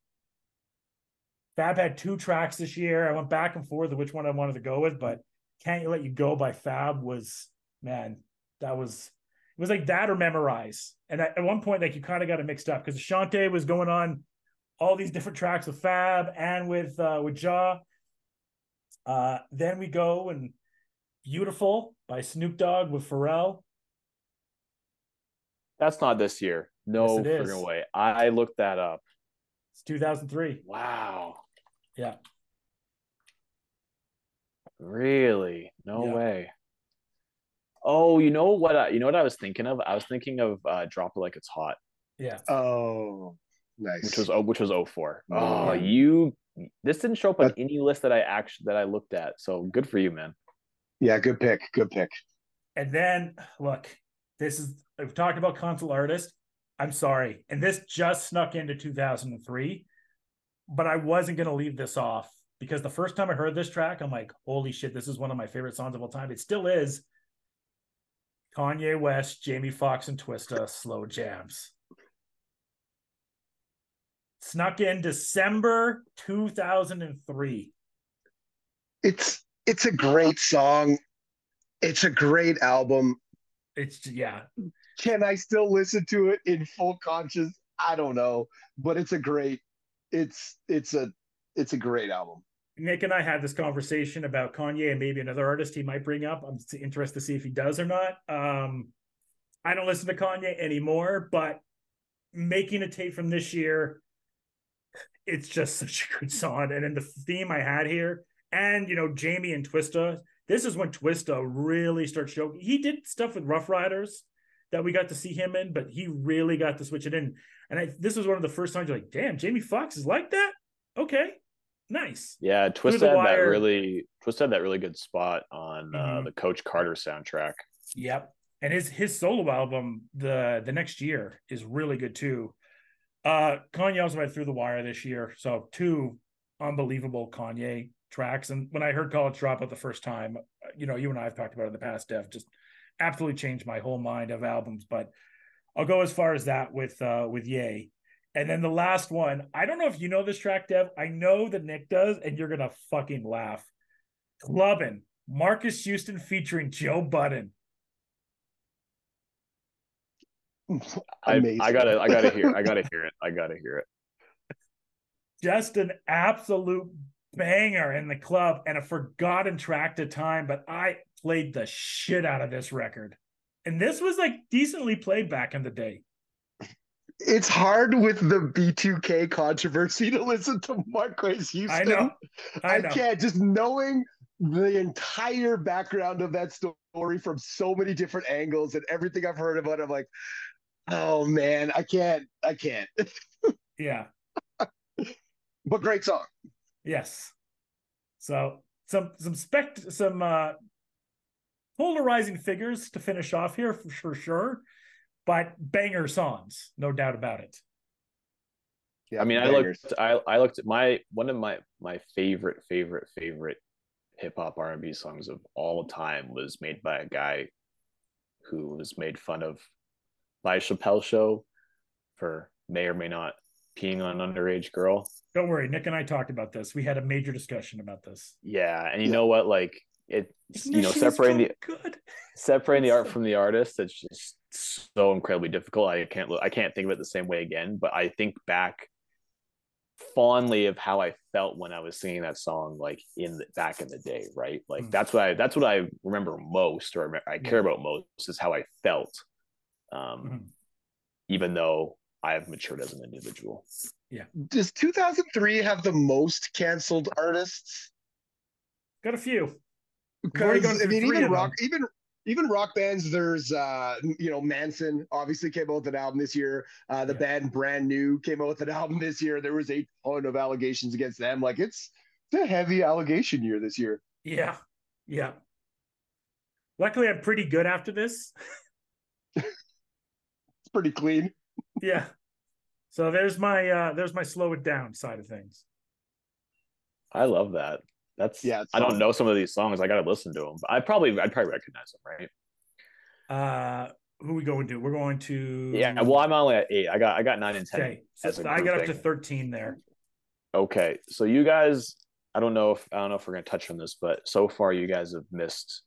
Fab had two tracks this year. I went back and forth of which one I wanted to go with, but "Can't You Let You Go" by Fab was man, that was it was like that or memorize. And at, at one point, like you kind of got it mixed up because Shante was going on all these different tracks with Fab and with uh with Jaw. Uh then we go and Beautiful by Snoop Dogg with Pharrell. That's not this year. No Yes, friggin' way. I looked that up. It's 2003. Wow. Yeah. Really? No Yeah. way. Oh, you know what? I, you know what I was thinking of? I was thinking of uh, "Drop It Like It's Hot," Yeah. Oh, nice. which was oh, which was 04. Oh, Yeah. you. This didn't show up on That- any list that I actually that I looked at. So good for you, man. yeah, good pick. Good pick. And then look, this is we've talked about console artist. I'm sorry. And this just snuck into 2003. but I wasn't gonna leave this off because the first time I heard this track, I'm like, holy shit, this is one of my favorite songs of all time. It still is. Kanye West, Jamie Foxx, and Twista, Slow Jams. Snuck in December 2003. It's it's a great song. It's a great album. It's yeah, Can I still listen to it in full conscience? I don't know, but it's a great. It's it's a it's a great album. Nick and I had this conversation about Kanye and maybe another artist he might bring up. I'm interested to see if he does or not. Um, I don't listen to Kanye anymore, but making a tape from this year, it's just such a good song. And then the theme I had here, and you know, Jamie and Twista. This is when Twista really starts showing. He did stuff with Rough Riders that we got to see him in, but he really got to switch it in. And I, this was one of the first times you're like, damn, Jamie Foxx is like that. Okay, nice. Yeah, Twist had that really Twist had that really good spot on uh, Mhm. the Coach Carter soundtrack. Yep. And his his solo album the the next year is really good too. Uh Kanye also went through the wire this year. So two unbelievable Kanye tracks. And when I heard College Dropout the first time, you know, you and I have talked about it in the past, Dev, just absolutely changed my whole mind of albums. But I'll go as far as that with uh with Yay. And then the last one, I don't know if you know this track, Dev. I know that Nick does, and you're gonna fucking laugh. Clubbin', Marques Houston featuring Joe Budden. I, I gotta I gotta hear I gotta hear it. I gotta hear it. just an absolute banger in the club and a forgotten track to time, but I played the shit out of this record. And this was like decently played back in the day. It's hard with the B2K controversy to listen to Marques Houston. I know. I I, can't just knowing the entire background of that story from so many different angles and everything I've heard about it, I'm like, oh man, I can't, I can't. Yeah. But great song. Yes. So some some spect some uh polarizing figures to finish off here for sure, sure. But banger songs, no doubt about it. Yeah, I mean, I looked I I looked at my one of my my favorite favorite favorite hip hop R and B songs of all time was made by a guy who was made fun of by Chappelle Show for may or may not peeing on an underage girl. Don't worry, Nick and I talked about this. We had a major discussion about this. Yeah, and you Yeah. know what? Like it, you know, Ignition is separating the good. separating the art from the artist it's just so incredibly difficult i can't look i can't think of it the same way again but i think back fondly of how i felt when i was singing that song like in the, back in the day right like Mm. that's what i that's what i remember most or i care about most is how i felt um Mhm. even though i have matured as an individual yeah Does 2003 have the most canceled artists? Got a few. We've already gone Because I mean, even of rock, even even rock bands. There's uh, you know, Manson obviously came out with an album this year. Uh, the Yeah. band Brand New came out with an album this year. There was a ton of allegations against them. Like it's it's a heavy allegation year this year. Yeah. Yeah. Luckily, I'm pretty good after this. It's pretty clean. Yeah. So there's my uh there's my slow it down side of things. i love that that's Yeah, it's i don't fun. know some of these songs i gotta listen to them but i probably i'd probably recognize them right Uh who we going to? We're going to yeah well i'm only at eight i got i got nine and ten okay. as So a I got up to 13 there. Okay, so you guys, I don't know if I don't know if we're gonna touch on this, but so far you guys have missed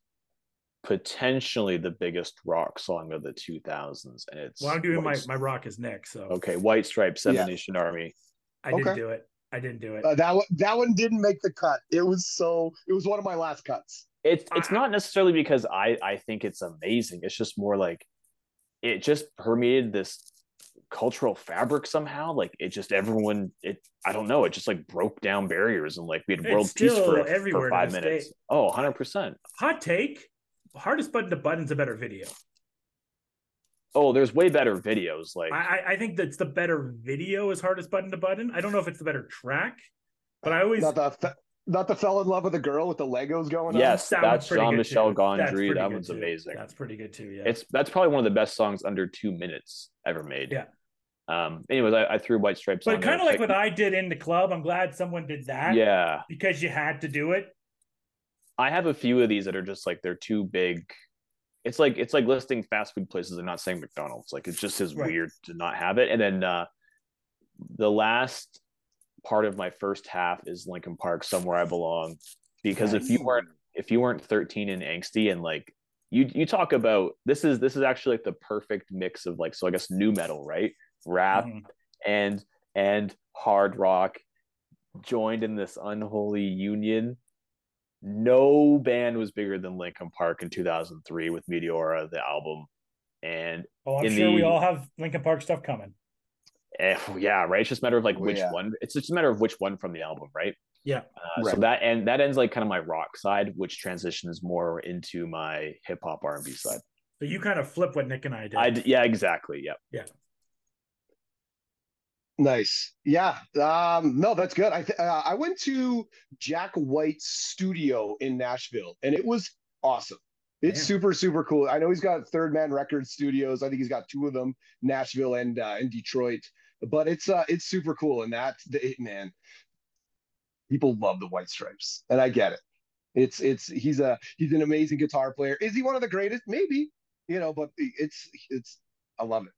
potentially the biggest rock song of the 2000s, and it's Well, I'm doing my White- my rock is next so okay, White Stripes, Seven Yeah. Nation Army. I didn't do it. I didn't do it. Uh, that one that one didn't make the cut. It was so. It was one of my last cuts. It's it's not necessarily because I I think it's amazing. It's just more like it just permeated this cultural fabric somehow. Like it just everyone it I don't know. It just like broke down barriers and like we had It's world peace for, everywhere for five minutes. day. Oh, 100 percent. Hot take. Hardest button to button's a better video. Oh, there's way better videos. Like I, I I think that's the better video is hardest button to button. I don't know if it's the better track, but I always Not the fe- not the fell in love with the girl with the Legos going on. Yes, that that's pretty Jean-Michel too. That's Gondry. That good, one's too. amazing. That's pretty good too. Yeah. It's that's probably one of the best songs under two minutes ever made. Yeah. Um, anyways, I, I threw White Stripes. But kind of like what I did in the club. I'm glad someone did that. yeah, Because you had to do it. I have a few of these that are just like they're too big. It's like it's like listing fast food places and not saying McDonald's. Like it just is Right. weird to not have it. And then uh the last part of my first half is Linkin Park, somewhere I belong. Because if you weren't if you weren't 13 and angsty and like you you talk about this is this is actually like the perfect mix of like so I guess new metal, right? Rap Mhm. and and hard rock joined in this unholy union. No band was bigger than Linkin Park in 2003 with Meteora, the album. And Oh, I'm In sure we all have Linkin Park stuff coming. eh, yeah, right. It's just a matter of like Oh, which yeah. one. It's just a matter of which one from the album, right? Yeah. Uh, Right. So that and that ends like kind of my rock side, which transitions more into my hip hop R and B side. So you kind of flip what Nick and I did. I d- yeah, exactly. Yeah. Yeah. Nice. Yeah. Um, no, that's good. I th- uh, I went to Jack White's studio in Nashville, and it was awesome. It's Damn. super super cool. I know he's got Third Man Records studios. I think he's got two of them, Nashville and uh, in Detroit. But it's uh it's super cool, and that the man, people love the White Stripes, and I get it. It's it's he's a he's an amazing guitar player. Is he one of the greatest? Maybe, you know, but it's it's I love it.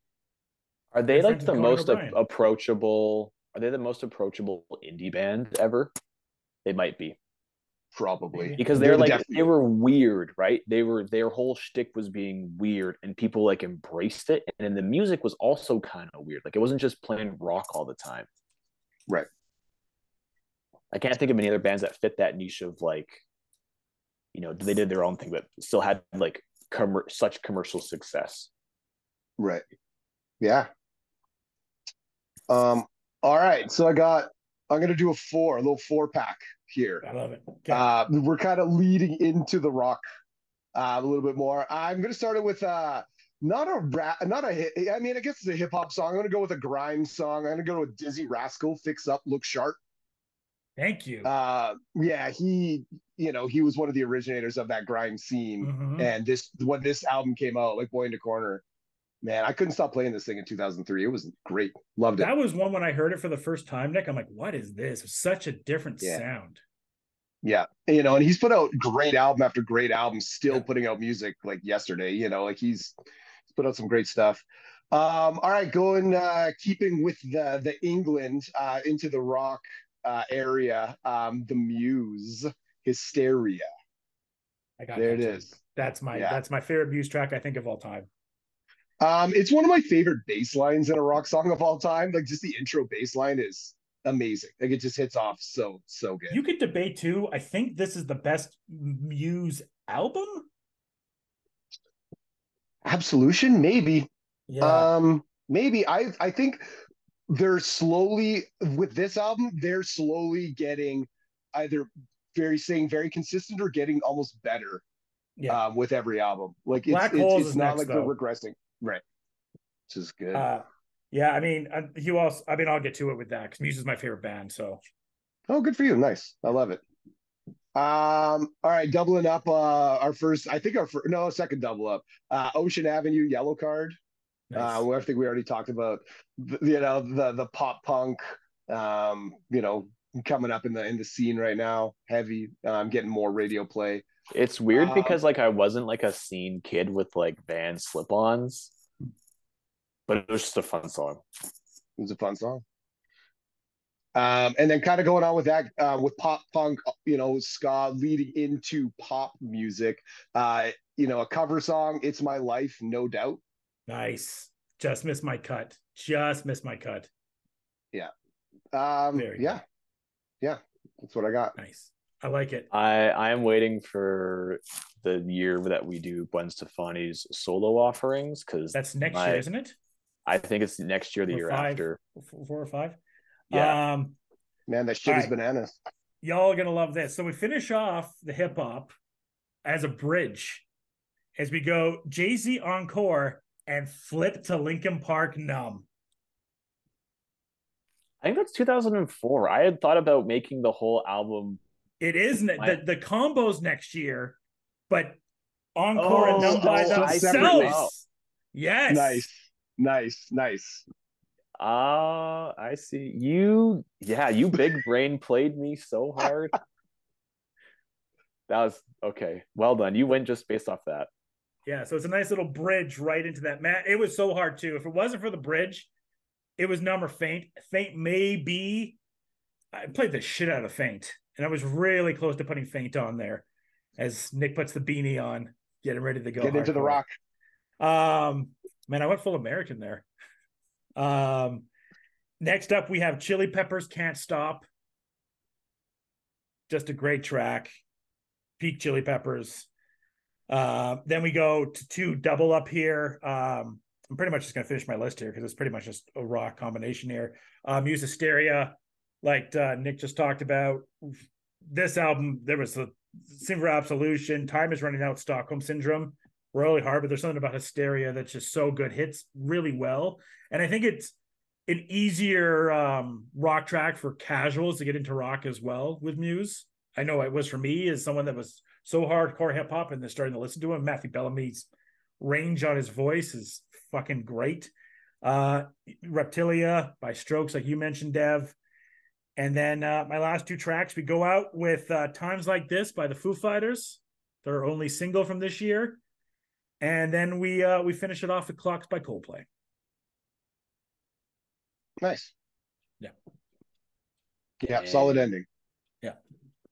Are they like the most ap- approachable? Are they the most approachable indie band ever? They might be Probably because They're they're like definitely- they were weird, right? They were their whole shtick was being weird, and people like embraced it. And then the music was also kind of weird. Like it wasn't just playing rock all the time. Right. I can't think of any other bands that fit that niche of like, you know, they did their own thing, but still had like commer- such commercial success. Right. Yeah. Um, all right. So I got I'm gonna do a four, a little four pack here. I love it. Okay. Uh we're kind of leading into the rock uh, a little bit more. I'm gonna start it with uh not a rap not a hit I mean I guess it's a hip hop song. I'm gonna go with a grime song. I'm gonna go with Dizzee Rascal, Fix Up, Look Sharp. Thank you. Uh yeah, he you know, he was one of the originators of that grime scene. Mhm. And this when this album came out, like Boy in the Corner, man, I couldn't stop playing this thing in 2003. It was great. Loved it. That was one when I heard it for the first time, Nick. I'm like, what is this? It's such a different Yeah. sound. Yeah. You know, and he's put out great album after great album, still Yeah. putting out music like yesterday, you know, like he's he's put out some great stuff. Um, all right, going uh keeping with the the England uh into the rock uh area, um, the Muse, Hysteria. I got There it too. is. That's my Yeah. that's my favorite Muse track I think of all time. Um, it's one of my favorite bass lines in a rock song of all time. Like just the intro bass line is amazing. Like it just hits off so so good. You could debate too. I think this is the best Muse album. Absolution, maybe. Yeah. Um, maybe I I think they're slowly with this album, they're slowly getting either very staying very consistent or getting almost better yeah. um, with every album. Like it's Black it's, it's not like though. they're regressing, right? Which is good. Uh, yeah, I mean, uh, you also. I mean, I'll get to it with that because Muse is my favorite band. So oh, good for you. Nice. I love it. Um, all right, doubling up uh our first, I think our first, no, second double up. Uh Ocean Avenue Yellowcard. nice. Uh, I think we already talked about, the, you know, the the pop punk, um, you know, coming up in the in the scene right now, heavy. Um, I'm getting more radio play. It's weird Um, because like I wasn't like a scene kid with like band slip-ons, but it was just a fun song. It was a fun song. Um, and then kind of going on with that, uh, with pop punk, you know, ska leading into pop music. Uh, you know, a cover song, "It's My Life," no doubt. nice. Just missed my cut. Just missed my cut. Yeah. Um, Very yeah, yeah, that's what I got. Nice. I like it. I I am waiting for the year that we do Gwen Stefani's solo offerings because That's next my- year, isn't it? I think it's next year, the Or year five. after. Four, four or five. Yeah. Um, Man, that shit is Alright. bananas. y'all are gonna love this. So we finish off the hip hop as a bridge as we go Jay Z encore and flip to Linkin Park numb. I think that's 2004. I had thought about making the whole album. It is ne- the the combos next year, but encore and Oh, numb by oh, themselves. separately. Yes, Nice, nice, nice. Ah, I see. You, yeah, you big brain played me so hard. That was okay. Well done. You went just based off that. Yeah, so it's a nice little bridge right into that mat. It was so hard too. If it wasn't for the bridge, it was number faint. Faint may be. I played the shit out of faint, and I was really close to putting faint on there. As Nick puts the beanie on, getting ready to go. Get into the rock. Um, man, I went full American there. Um, next up we have Chili Peppers Can't Stop. Just a great track. Peak Chili Peppers. Uh, then we go to two double up here. Um, I'm pretty much just gonna finish my list here because it's pretty much just a rock combination here. Um, Use Hysteria, like uh, Nick just talked about. This album, there was the Silver Absolution, Time is Running Out, Stockholm Syndrome, really hard, but there's something about Hysteria that's just so good, hits really well. And I think it's an easier um, rock track for casuals to get into rock as well with Muse. I know it was for me as someone that was so hardcore hip hop and then starting to listen to him. Matthew Bellamy's range on his voice is fucking great. Uh, Reptilia by Strokes, like you mentioned, Dev. And then uh, my last two tracks, we go out with uh, Times Like This by the Foo Fighters, their only single from this year. And then we uh, we finish it off with Clocks by Coldplay. Nice. Yeah. Yeah, solid ending. Yeah.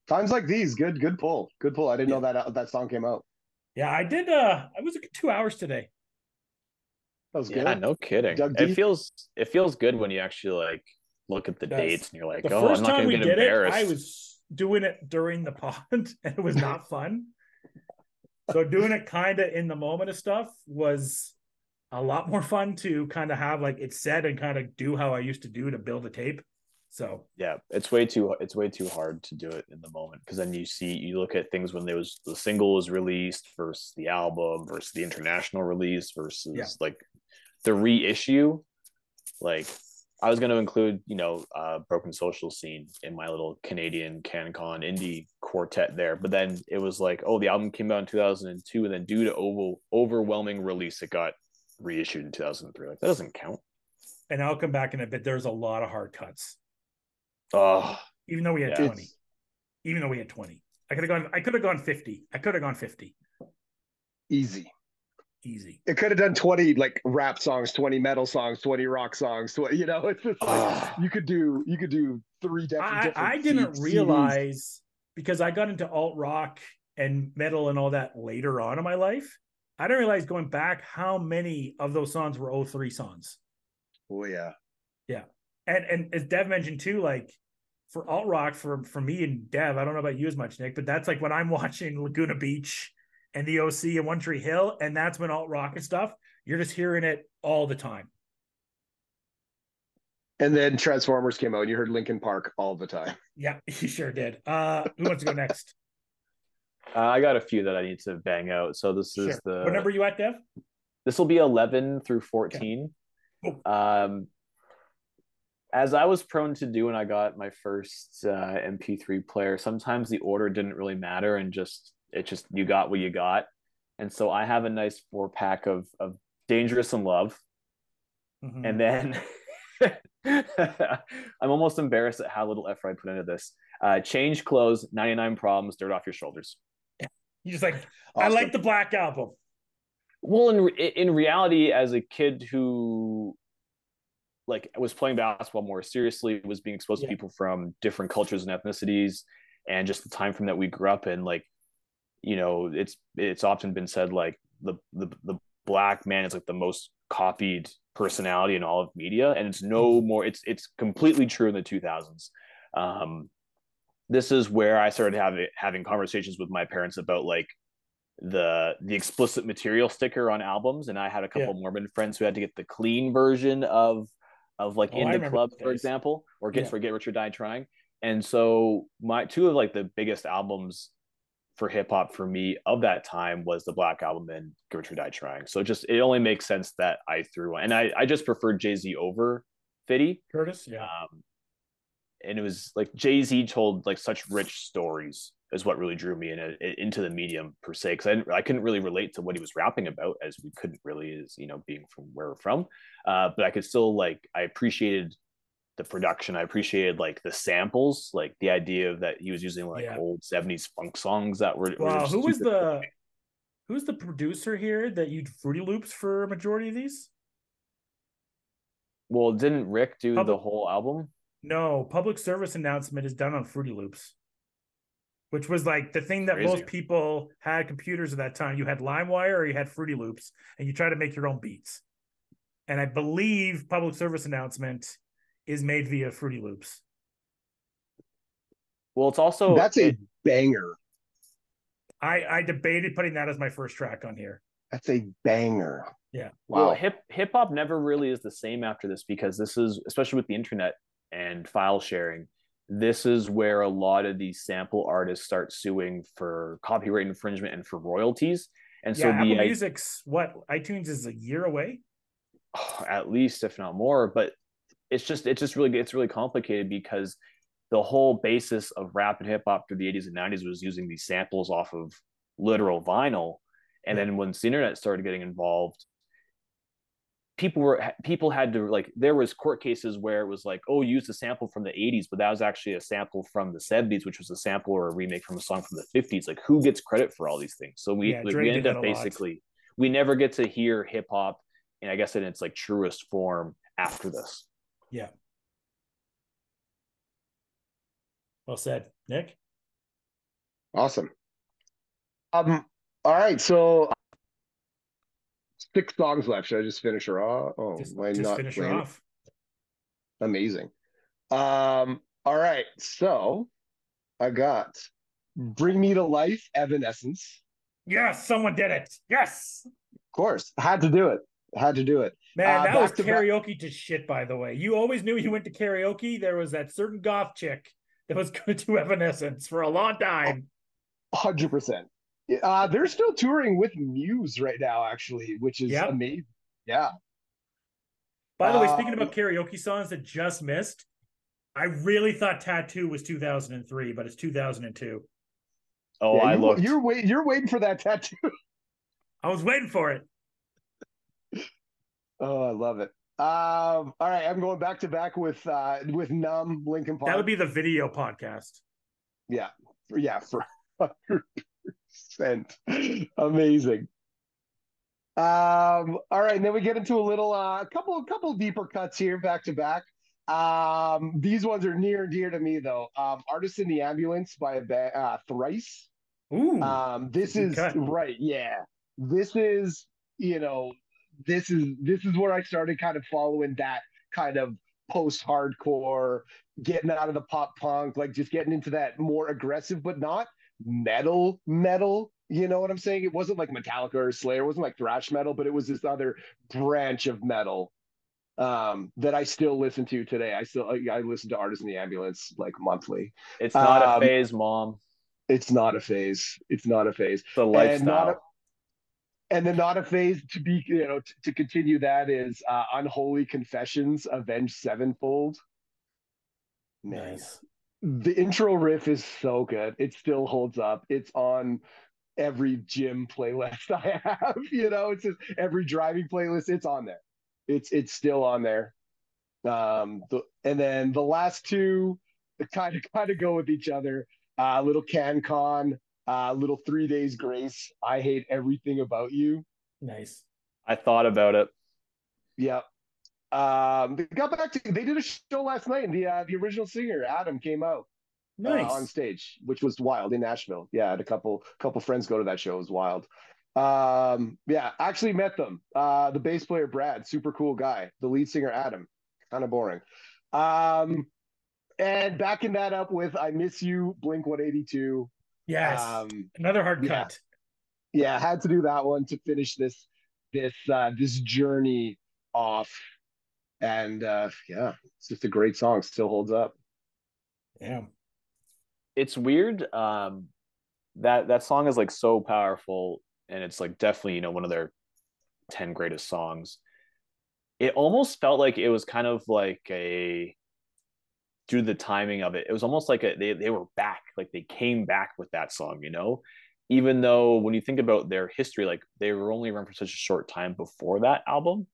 Times like these, good, good pull, good pull. I didn't know that that song came out. Yeah, I did. Uh, I was like two hours today. That was Yeah, good. no kidding. It feels it feels good when you actually like look at the Does. dates and you're like, The oh, I'm not time gonna we did it, embarrassed. I was doing it during the pod, and it was not fun. so doing it kind of in the moment of stuff was a lot more fun to kind of have like it said and kind of do how I used to do to build a tape. So yeah, it's way too it's way too hard to do it in the moment because then you see you look at things when there was the single was released versus the album versus the international release versus Yeah. like the reissue. Like I was going to include, you know, uh, Broken Social Scene in my little Canadian CanCon indie quartet there, but then it was like, oh, the album came out in 2002, and then due to over, overwhelming release, it got reissued in 2003. Like that doesn't count. and I'll come back in a bit. There's a lot of hard cuts, Oh, even though we had Yeah. 20. Even though we had 20. I could have gone, I could have gone 50. I could have gone 50. Easy. Easy. It could have done 20 like rap songs, 20 metal songs, 20 rock songs, 20, you know, it's just like you could do you could do three different I, different I didn't realize because I got into alt rock and metal and all that later on in my life. I didn't realize going back how many of those songs were 03 songs. Oh yeah. yeah. And and as Dev mentioned too, like for alt rock for for me and Dev, I don't know about you as much, Nick, but that's like when I'm watching Laguna Beach and the OC and One Tree Hill, and that's when alt rock and stuff, you're just hearing it all the time. And then Transformers came out and you heard Linkin Park all the time. Yeah, you sure did. Uh who wants to go next? Uh, I got a few that I need to bang out. So this is the What number you at, Dev? this will be 11 through 14 Cool. um as i was prone to do when i got my first uh, mp3 player sometimes the order didn't really matter and just it just you got what you got and so i have a nice four pack of of dangerous in love Mhm. and then i'm almost embarrassed at how little effort i put into this uh change clothes 99 problems dirt off your shoulders You're just like I like the Black Album. well in in reality as a kid who like was playing basketball more seriously was being exposed Yeah. to people from different cultures and ethnicities and just the time frame that we grew up in like you know it's it's often been said like the the, the black man is like the most copied personality in all of media and it's no more it's it's completely true in the 2000s um this is where i started having having conversations with my parents about like the the explicit material sticker on albums and i had a couple Yeah. mormon friends who had to get the clean version of of like Oh, I in the club for example or get Yeah. for get rich or die trying and so my two of like the biggest albums for hip hop for me of that time was the Black Album and or Die Trying. So just it only makes sense that I threw one, and I I just preferred Jay Z over Fitty. Curtis, yeah. Um, and it was like Jay Z told like such rich stories is what really drew me in a, into the medium per se because I, I couldn't really relate to what he was rapping about as we couldn't really as you know being from where we're from uh, but i could still like i appreciated the production i appreciated like the samples like the idea of that he was using like Yeah. old 70s funk songs that were, were Wow, just who was super- the who's the producer here that used Fruity Loops for a majority of these? well didn't rick do the whole album No, public service announcement is done on Fruity Loops, which was like the thing that most people had computers at that time. You had LimeWire or you had Fruity Loops, and you try to make your own beats. And I believe public service announcement is made via Fruity Loops. well it's also That's a it- banger. I I debated putting that as my first track on here. That's a banger. Yeah. Wow. Well, hip hip hop never really is the same after this because this is especially with the internet and file sharing. This is where a lot of these sample artists start suing for copyright infringement and for royalties. And so yeah, the Apple I- Music's what iTunes is a year away. at least if not more, but it's just it's just really it's really complicated because the whole basis of rap and hip hop through the 80s and 90s was using these samples off of literal vinyl. And then once the internet started getting involved, people were people had to like there was court cases where it was like oh use a sample from the 80s but that was actually a sample from the 70s which was a sample or a remake from a song from the 50s like who gets credit for all these things so we Yeah, like, we end up a lot. basically we never get to hear hip hop and i guess in its like truest form after this Well said, Nick. Awesome. Um. All right. So six songs left. Should I just finish her off? Oh, Just, why just not? finish her off. Amazing. Um. All right. So I got "Bring Me to Life," Evanescence. Yes, someone did it. Yes. Of course, had to do it. Had to do it. Man, Uh, that was back to back- karaoke to shit, by the way. You always knew you went to karaoke. There was that certain goth chick that was going to Evanescence for a long time. Hundred percent. Uh, they're still touring with Muse right now, actually, which is Yep. amazing. Yeah. By the way, Uh, speaking about karaoke songs that just missed, I really thought Tattoo was 2003, but it's 2002. oh Yeah, i you, looked You're wait. You're waiting for that tattoo. I was waiting for it. Oh, I love it. Um, all right, I'm going back to back with uh with Numb Linkin Park. That would be the video podcast. yeah, yeah, for hundred percent amazing. Um, all right, and then we get into a little uh a couple couple deeper cuts here back to back. Um, these ones are near and dear to me though. Um, Artist in the Ambulance by a ba- uh, Thrice. Ooh. Um, this is cut. right, yeah. This is, you know, this is this is where I started kind of following that kind of post-hardcore, getting out of the pop punk, like just getting into that more aggressive, but not metal metal. You know what I'm saying? It wasn't like Metallica or Slayer, it wasn't like thrash metal, but it was this other branch of metal um that I still listen to today. I still I, listen to Artists in the Ambulance like monthly. it's not um, a phase mom It's not a phase. It's not a phase. it's a lifestyle not a, and then not a phase to be, you know, t- to continue that is uh, Unholy Confessions, Avenged Sevenfold. Man, nice. the intro riff is so good. It still holds up. It's on every gym playlist I have. You know, it's just every driving playlist. It's on there. It's it's still on there. Um, the, and then the last two kind of kind of go with each other. Uh, little Can Con, uh, little Three Days Grace. I hate everything about you. Nice. i thought about it Yep. Um, they got back to they did a show last night, and the uh, the original singer Adam came out uh, Nice. on stage, which was wild in Nashville. Yeah, I had a couple couple friends go to that show. It was wild. Um, yeah, actually met them. Uh, the bass player Brad, super cool guy. The lead singer Adam, kind of boring. Um, and backing that up with "I Miss You," Blink One Eighty Two. Yes. Um, Another hard yeah. cut. yeah, had to do that one to finish this this uh, this journey off. And uh, yeah, it's just a great song. Still holds up. Yeah, it's weird um that that song is like so powerful and it's like definitely you know one of their 10 greatest songs it almost felt like it was kind of like a due to the timing of it, it was almost like a, they they were back, like they came back with that song, you know. Even though when you think about their history, like they were only around for such a short time before that album,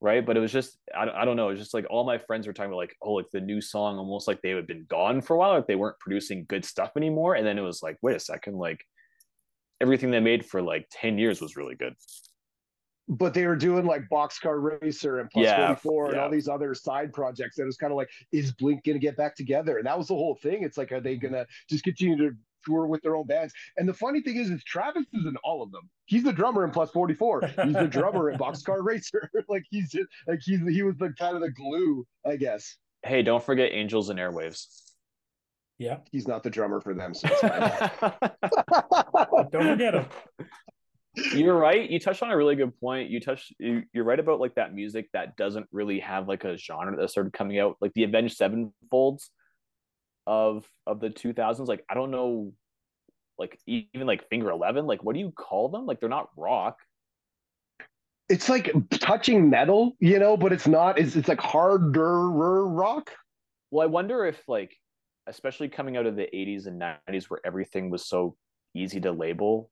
right? But it was just I, I don't know. It's just like all my friends were talking about like oh like the new song, almost like they had been gone for a while, like they weren't producing good stuff anymore. And then it was like wait a second, like everything they made for like ten years was really good but they were doing like boxcar racer and plus Yeah, 44 and all these other side projects that was kind of like is blink gonna get back together? And that was the whole thing. It's like are they mm-hmm. gonna just continue to tour with their own bands? And the funny thing is is travis is in all of them. He's the drummer in plus 44 he's the drummer in boxcar racer. Like he's just like he's he was the kind of the glue i guess. Hey don't forget angels and airwaves. Yeah. he's not the drummer for them so it's fine. Don't forget him. You're right. You touched on a really good point. You touched you, you're right about like that music that doesn't really have like a genre that started coming out like the avenged sevenfolds of of the 2000s like i don't know like even like finger 11 like what do you call them? Like they're not rock. It's like touching metal you know but it's not it's, it's like harder rock. Well i wonder if like especially coming out of the 80s and 90s where everything was so easy to label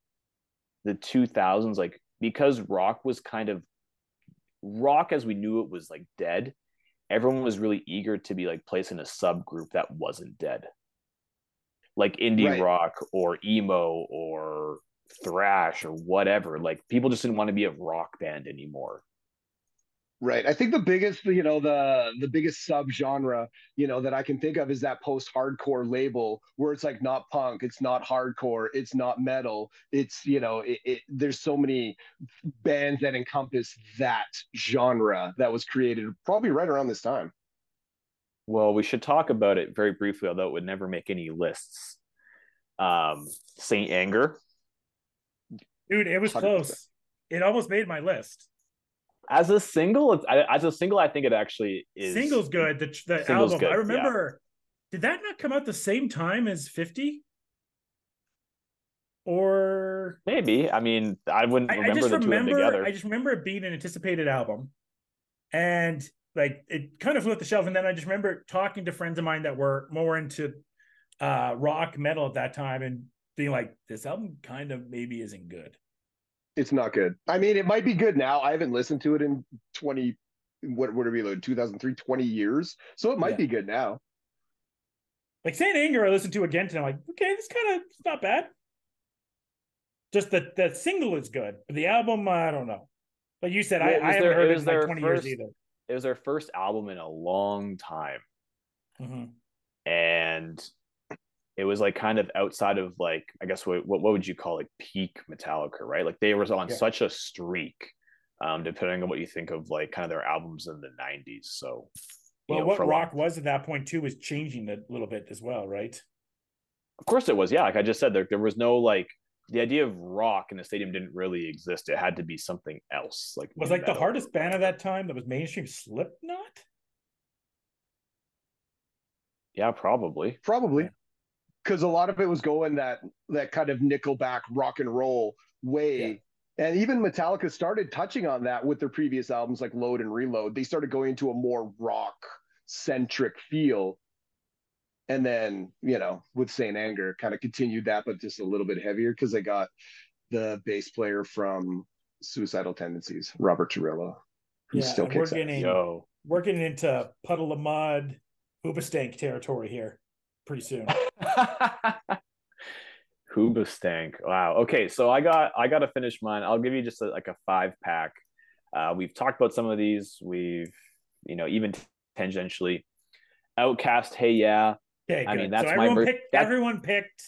the 2000s like because rock was kind of rock as we knew it was like dead everyone was really eager to be like placed in a subgroup that wasn't dead like indie Right. rock or emo or thrash or whatever like people just didn't want to be a rock band anymore Right. I think the biggest, you know, the the biggest subgenre, you know, that I can think of is that post-hardcore label where it's like not punk, it's not hardcore, it's not metal, it's you know, it, it, there's so many bands that encompass that genre that was created probably right around this time. Well, we should talk about it very briefly, although it would never make any lists. Um, Saint Anger, Dude, it was 100%. close. It almost made my list. As a single, as a single, I think it actually is. Single's good. The, the album. good, I yeah. remember. Did that not come out the same time as 50? Or Maybe. I mean, I wouldn't I, I remember just the two of them together. I just remember it being an anticipated album. And like it kind of flew off the shelf. And then I just remember talking to friends of mine that were more into uh rock metal at that time and being like, this album kind of maybe isn't good. It's not good. I mean, it might be good now. I haven't listened to it in 20 what would it be like 2003 20 years. So it might Yeah. be good now. Like Saint Anger, I listened to again today. I'm like, okay, this kind of it's not bad. Just the the single is good, but the album, I don't know. But you said, Well, I, I haven't their- heard it it was in like their 20 first- years either. It was their first album in a long time. Mhm. and it was like kind of outside of like I guess what what, what would you call like peak Metallica, right? Like they were on Yeah. such a streak, um, depending on what you think of like kind of their albums in the '90s. So, Well, know, what a long- rock was at that point too was changing a little bit as well, right? of course, it was. Yeah, like I just said, there there was no like the idea of rock in the stadium didn't really exist. It had to be something else. Like Was like the hardest band of that time that was mainstream Slipknot. Yeah, probably. Probably. Yeah. Because a lot of it was going that that kind of nickelback rock and roll way. And even Metallica started touching on that with their previous albums like Load and Reload. They started going into a more rock centric feel. And then, you know, with Saint Anger, kind of continued that, but just a little bit heavier because they got the bass player from Suicidal Tendencies, Robert Trujillo, who Yeah, still and we're kicks ass. getting Yo. we're getting into Puddle of Mudd, hoobastank territory here pretty soon. Hoobastank. Wow. Okay, so I got I got to finish mine. I'll give you just a, like a five pack. Uh, we've talked about some of these. We've you know even tangentially. OutKast. Hey yeah. Okay, I good. mean, that's so my everyone ver- picked that- everyone picked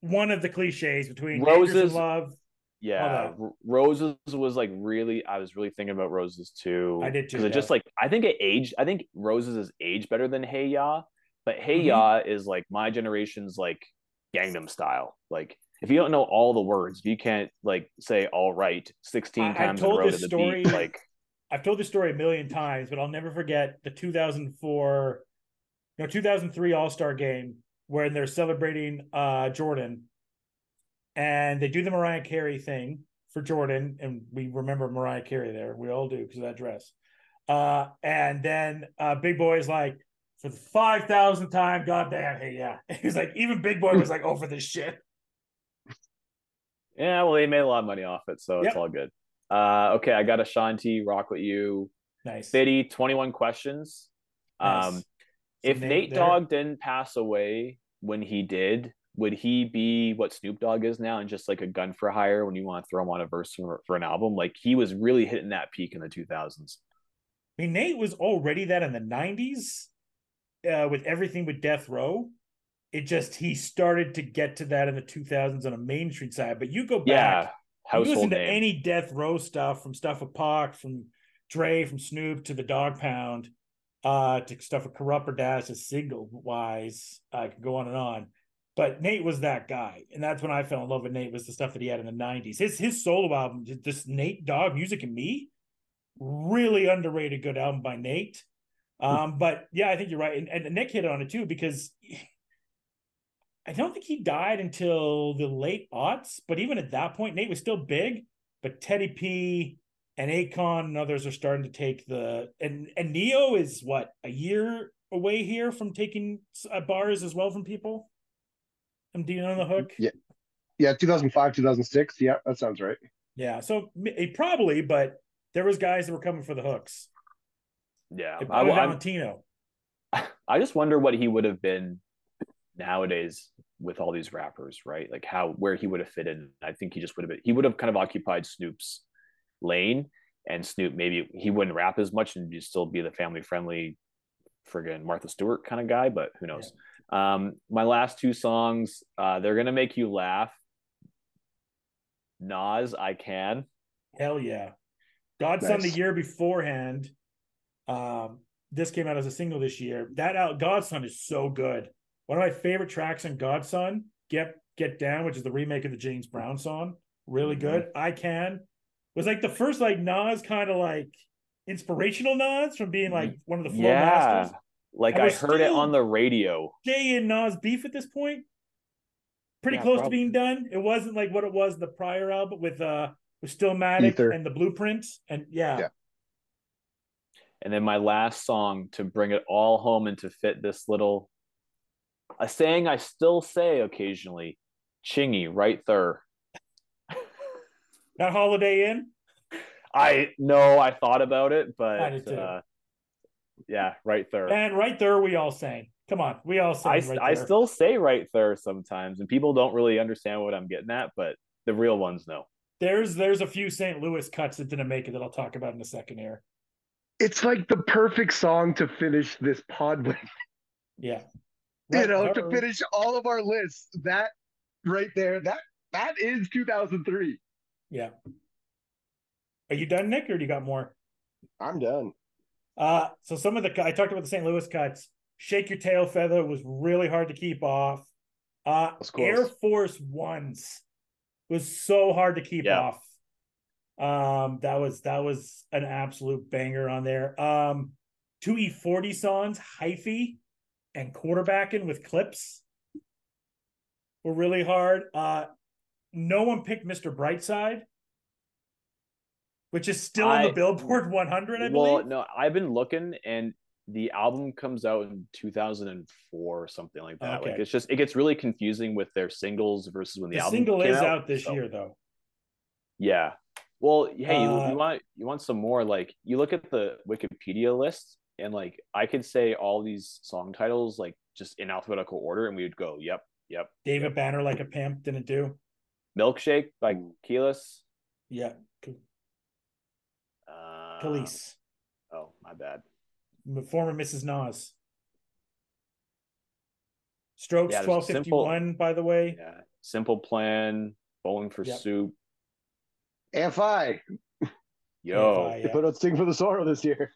one of the cliches between Roses- Roses love. Yeah, Roses was like really. I was really thinking about Roses too. I did too, because it just like I think it aged. I think Roses is aged better than Hey Ya, but Hey Mhm. Ya is like my generation's like Gangnam Style. Like if you don't know all the words, if you can't like say all right sixteen I- I times in a told row to this the story- beat, like I've told this story a million times, but I'll never forget the 2004, no 2003 All Star Game when they're celebrating uh, Jordan, and they do the Mariah Carey thing for Jordan, and we remember Mariah Carey there. We all do because of that dress. Uh, and then uh, Big Boi is like, for the five thousandth time. Goddamn, hey, yeah. He was like, even Big Boi was like, over this shit. Yeah, well, they made a lot of money off it, so Yep. it's all good. Uh, okay, I got a Ashanti, Rock with You, Nice. Fitty, 21 questions. Nice. Um, if Nate Nate there. Dogg didn't pass away when he did, would he be what Snoop Dogg is now and just like a gun for hire when you want to throw him on a verse for, for an album? Like he was really hitting that peak in the 2000s. I mean, Nate was already that in the '90s uh, with everything with Death Row. It just he started to get to that in the 2000s on a mainstream side. But you go Yeah, back, you household listen to name. any Death Row stuff from stuff with Pac, from Dre, from Snoop to the Dog Pound, uh, to stuff with Kurupt Dash, is single wise. I could go on and on. But Nate was that guy, and that's when I fell in love with Nate. Was the stuff that he had in the '90s. His his solo album, this Nate Dogg Music and Me, really underrated good album by Nate. Um, but yeah, I think you're right, and, and Nick hit on it too because I don't think he died until the late aughts. But even at that point, Nate was still big. But Teddy P and Akon and others are starting to take the and and Ne-Yo is what a year away here from taking uh, bars as well from people. I'm being on the hook. Yeah. Yeah, 2005, 2006. Yeah, that sounds right. Yeah, so eh, probably, but there was guys that were coming for the hooks. Yeah, I, Valentino. I just wonder what he would have been nowadays with all these rappers, right? Like how where he would have fit in. I think he just would have been he would have kind of occupied Snoop's lane and Snoop maybe he wouldn't rap as much and just still be the family friendly friggin' Martha Stewart kind of guy, but who knows. Um my last two songs, uh they're gonna make you laugh. Nas, I can. Hell yeah. God's Son the year beforehand. Um, this came out as a single this year. That out God's Son is so good. One of my favorite tracks on God's Son, Get Get Down, which is the remake of the James Brown song. Really Mhm. good. I can was like the first like Nas kind of like inspirational Nas from being like one of the flow Yeah. masters. Like And I heard it on the radio. Jay and Nas beef at this point. Pretty Yeah, close probably. to being done. It wasn't like what it was the prior album with uh with Stillmatic Ether. and the blueprints. And yeah, Yeah. And then my last song to bring it all home and to fit this little a saying I still say occasionally, Chingy, right there. not Holiday Inn. I know I thought about it, but uh, yeah, right there. And right there, we all sang. Come on, we all sang I, right I still say right there sometimes, and people don't really understand what I'm getting at, but the real ones know. there's there's a few St. Louis cuts that didn't make it that I'll talk about in a second here. It's like the perfect song to finish this pod with. Yeah, you know, Right to finish all of our lists. That right there, that that is 2003. Yeah. Are you done, Nick, or do you got more? I'm done. Uh, so some of the I talked about the St. Louis cuts. Shake your tail feather was really hard to keep off. Uh, That's. Air Force Ones was so hard to keep Yeah. off. Um, that was that was an absolute banger on there. Um, two E forty songs, hyphy and quarterbacking with clips were really hard. Uh, no one picked Mr. Brightside, which is still on the Billboard 100, I well, believe. no, I've been looking, and the album comes out in 2004 or something like that. Like it's just it gets really confusing with their singles versus when the, the album single is out, this so- year, though. Yeah. Well, hey, you, Uh, you want you want some more? Like you look at the Wikipedia list, and like I could say all these song titles like just in alphabetical order, and we would go, "Yep, yep." David Banner, like a pimp, didn't do. Milkshake by Ooh. Kelis. Yeah, Uh, police. Oh, my bad. former Mrs. Nas. Strokes Yeah, twelve fifty one. By the way, Yeah. Simple Plan, Bowling for Yep. Soup. AFI. Yo, AFI. They Yeah. put out Sing for the Sorrow this year.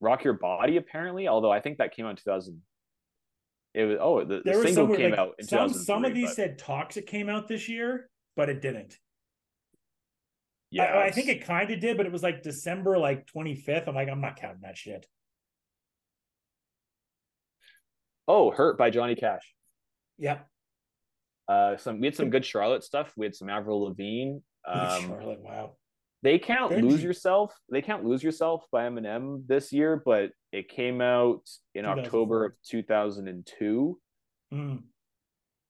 Rock Your Body. Apparently, although I think that came out in 2000. It was oh the, the was single came like, out in some 2003. some of these but said Toxic came out this year, but it didn't. yeah, I, I think it kind of did, but it was like December like twenty fifth. I'm like, I'm not counting that shit. Oh, Hurt by Johnny Cash. Yep. Uh, some we had some good Charlotte stuff. We had some Avril Lavigne. Um, Charlotte, wow. they can't Good. lose yourself. They can't lose yourself by Eminem this year, but it came out in October of 2002. Mm.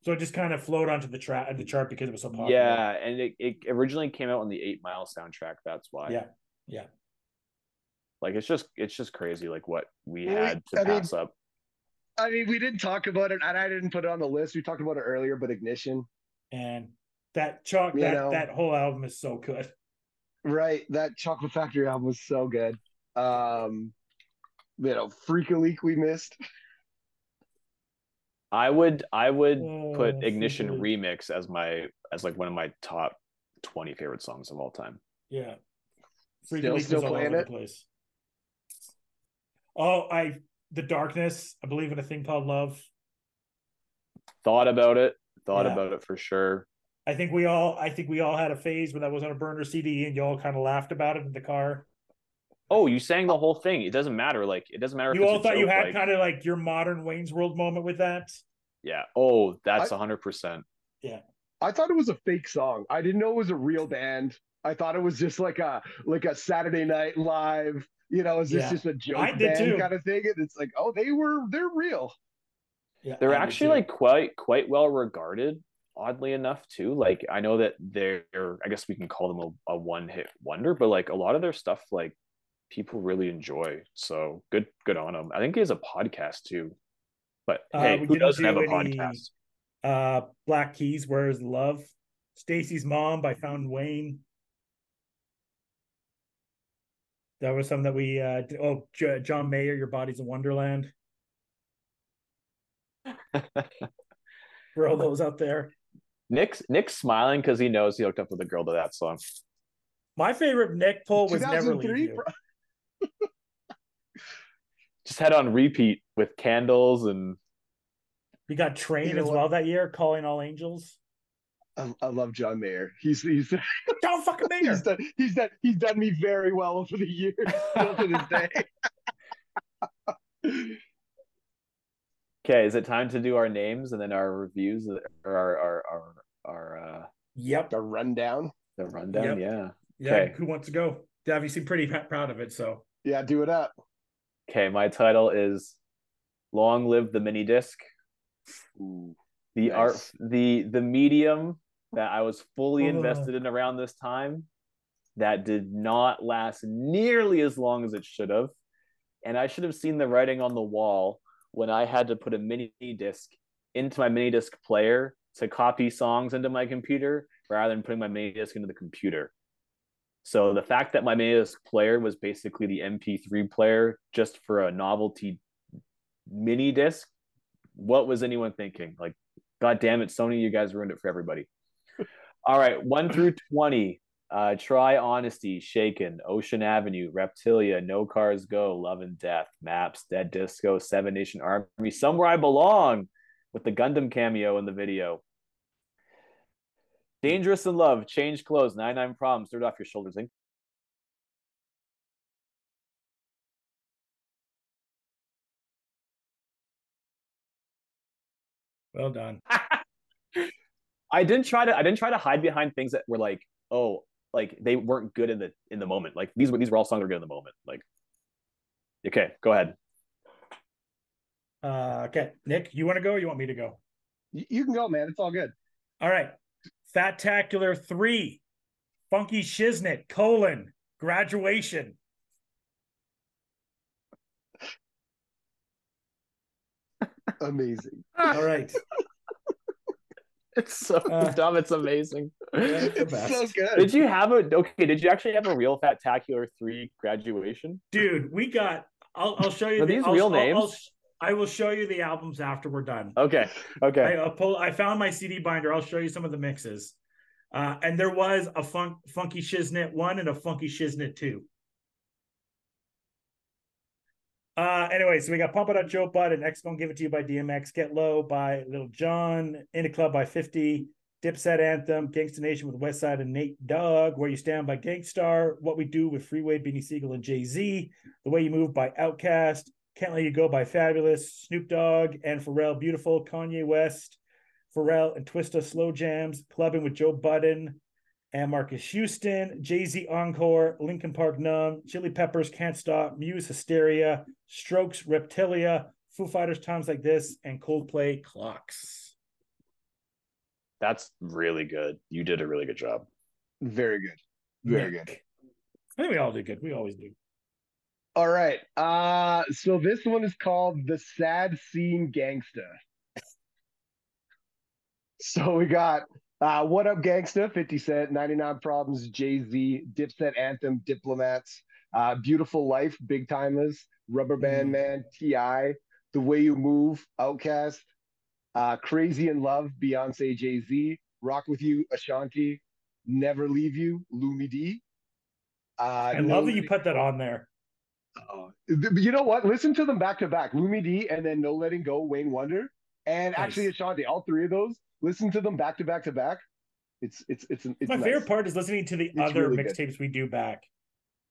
So it just kind of flowed onto the track the chart because it was so popular. Yeah, and it, it originally came out on the Eight Mile soundtrack. That's why. Yeah. Yeah. Like it's just it's just crazy like what we Well, had to I mean- pass up. I mean, we didn't talk about it, and I didn't put it on the list. We talked about it earlier, but Ignition, And that chalk that know. that whole album is so good. right? That Chocolate Factory album was so good. Um, you know, Freak a Leak we missed. I would I would Oh, put Ignition so. Remix as my as like one of my top 20 favorite songs of all time. Yeah. Freaky Still- Leak still was all playing over it? the place. Oh, I the darkness. I believe in a thing called love. Thought about it, thought Yeah. about it for sure. I think we all I think we all had a phase when that was on a burner CD and you all kind of laughed about it in the car. Oh, you sang the whole thing. It doesn't matter. Like it doesn't matter. You it's all a thought you had like- kind of like your modern Wayne's World moment with that. Yeah. Oh, that's I- a hundred percent. Yeah. I thought it was a fake song. I didn't know it was a real band. I thought it was just like a like a Saturday Night Live. You know, is this Yeah. just a joke I did band too. kind of thing? And it's like, oh, they were they're real. Yeah, They're I actually like quite quite well regarded. Oddly enough, too. Like I know that they're. I guess we can call them a, a one hit wonder, but like a lot of their stuff, like people really enjoy. So good, good on them. I think he has a podcast too. But Uh, hey, we who didn't doesn't have do a any- podcast? uh Black Keys, Where's Love? Stacy's Mom by Fountain Wayne. That was something that we uh did. oh J- John Mayer, Your Body's a Wonderland. For all those out there. Nick's Nick's smiling because he knows he hooked up with a girl to that song. My favorite Nick pull was Never Leave You. Just had on repeat with candles and We got Train You know as what? well that year, Calling All Angels. I, I love John Mayer. He's he's John fucking Mayer. he's done he's done he's done me very well over the years still to this day. okay. Is it time to do our names and then our reviews or our our our our uh Yep. The rundown. the rundown? Yep. Yeah. Yeah. Okay. Who wants to go? Dav, you seem pretty proud of it. So Yeah, do it up. Okay, my title is "Long Live the Mini Disc." Ooh. The Nice. art, the the medium that I was fully oh. invested in around this time, that did not last nearly as long as it should have, and I should have seen the writing on the wall when I had to put a mini disc into my mini disc player to copy songs into my computer rather than putting my mini disc into the computer. So the fact that my mini disc player was basically the MP3 player just for a novelty mini disc, what was anyone thinking? Like, god damn it, Sony, you guys ruined it for everybody. All right, one through twenty. Uh, try honesty, shaken, Ocean Avenue, Reptilia, No Cars Go, Love and Death, Maps, Dead Disco, Seven Nation Army, Somewhere I Belong, with the Gundam cameo in the video. Dangerous in Love, Change Clothes, Nine Nine Problems, Third Off Your Shoulders, Inc. well done. I didn't try to I didn't try to hide behind things that were like, oh, like they weren't good in the in the moment. Like these were these were all songs that were good in the moment. Like okay, go ahead. Uh, okay, Nick, you want to go? or You want me to go? You, you can go, man. It's all good. All right. Fatacular three, Funky Shiznit, colon, graduation. Amazing. All right. It's so Uh, dumb, it's amazing. That's It's so good. Did you have a okay, did you actually have a real Fatacular 3 graduation? Dude, we got I'll I'll show you Are the, these I'll- real I'll- I'll names? sh- I will show you the albums after we're done. Okay. Okay. I, I'll pull. I found my CD binder. I'll show you some of the mixes. Uh, and there was a funk, funky shiznit one and a funky shiznit two. Uh, anyway, so we got Pump It Up Joe Budden and X Gonna Give It To You by DMX, Get Low by Lil Jon, In a Club by 50, Dipset Anthem, Gangsta Nation with Westside and Nate Dogg, Where You Stand by Gang Starr, What We Do with Freeway, Beanie Sigel and Jay Z, The Way You Move by OutKast, Can't Let You Go by Fabolous, Snoop Dogg and Pharrell Beautiful, Kanye West, Pharrell and Twista Slow Jams, Clubbing with Joe Budden, and Marques Houston, Jay Z Encore, Linkin Park Numb, Chili Peppers Can't Stop, Muse Hysteria, Strokes Reptilia, Foo Fighters Times Like This, and Coldplay Clocks. That's really good. You did a really good job. Very good. Very Nick. good. I think we all did good. We always do. All right. Uh so this one is called The Sad Scene Gangsta. So we got uh What Up Gangsta, 50 Cent, 99 Problems, Jay-Z, Dipset Anthem, Diplomats, uh Beautiful Life, Big Tymers, Rubber Band Mm. Man, T.I., The Way You Move, OutKast, uh Crazy in Love, Beyonce, Jay-Z, Rock With You, Ashanti, Never Leave You, Lumidee. Uh, I No love that you put that on there. Oh, you know what? Listen to them back to back. Lumidee and then No Letting Go, Wayne Wonder, and actually Ashanti. All three of those. Listen to them back to back to back. It's it's it's it's My nice. favorite part is listening to the It's other really mixtapes we do back.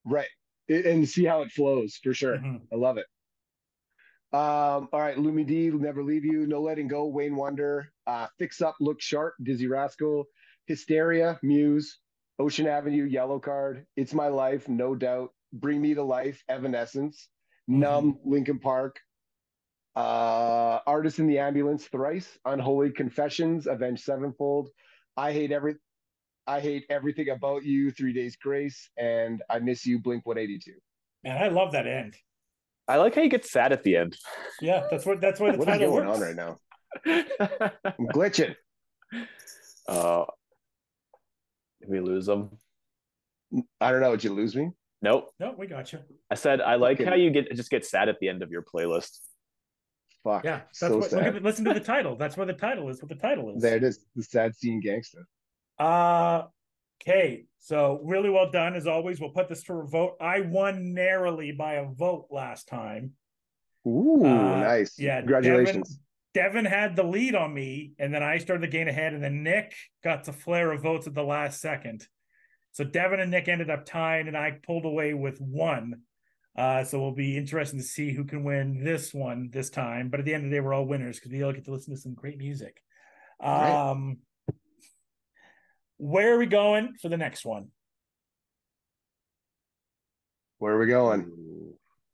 right? It- and see how it flows for sure. Mhm. I love it. Um, all right, Lumidee, Never Leave You, No Letting Go, Wayne Wonder, uh, Fix Up, Look Sharp, Dizzee Rascal, Hysteria, Muse, Ocean Avenue, Yellowcard, It's My Life, No Doubt, Bring Me to Life, Evanescence, Numb, Linkin Park, uh, Artist in the Ambulance, Thrice, Unholy Confessions, Avenged Sevenfold, I Hate Every, I Hate Everything About You, Three Days Grace, and I Miss You, Blink 182. Man, I love that end. I like how you get sad at the end. Yeah, that's what that's why the What is title going works. on right now? I'm glitching. uh, did we lose them? I don't know. Did you lose me? Nope. No, we got you. I said I like Okay. how you get just get sad at the end of your playlist. Fuck. Yeah, that's so what. Sad. at the, listen to the title. That's where the title is. What the title is. There it is. The sad scene gangster. Uh okay. So really well done as always. We'll put this to a vote. I won narrowly by a vote last time. Ooh, Uh, nice. yeah, Congratulations. Devan had the lead on me, and then I started to gain ahead, and then Nick got to flare of votes at the last second. So Devan and Nick ended up tying, and I pulled away with one. Uh, so we'll be interesting to see who can win this one this time. But at the end of the day, we're all winners because we all get to listen to some great music. Right. Um, where are we going for the next one? Where are we going?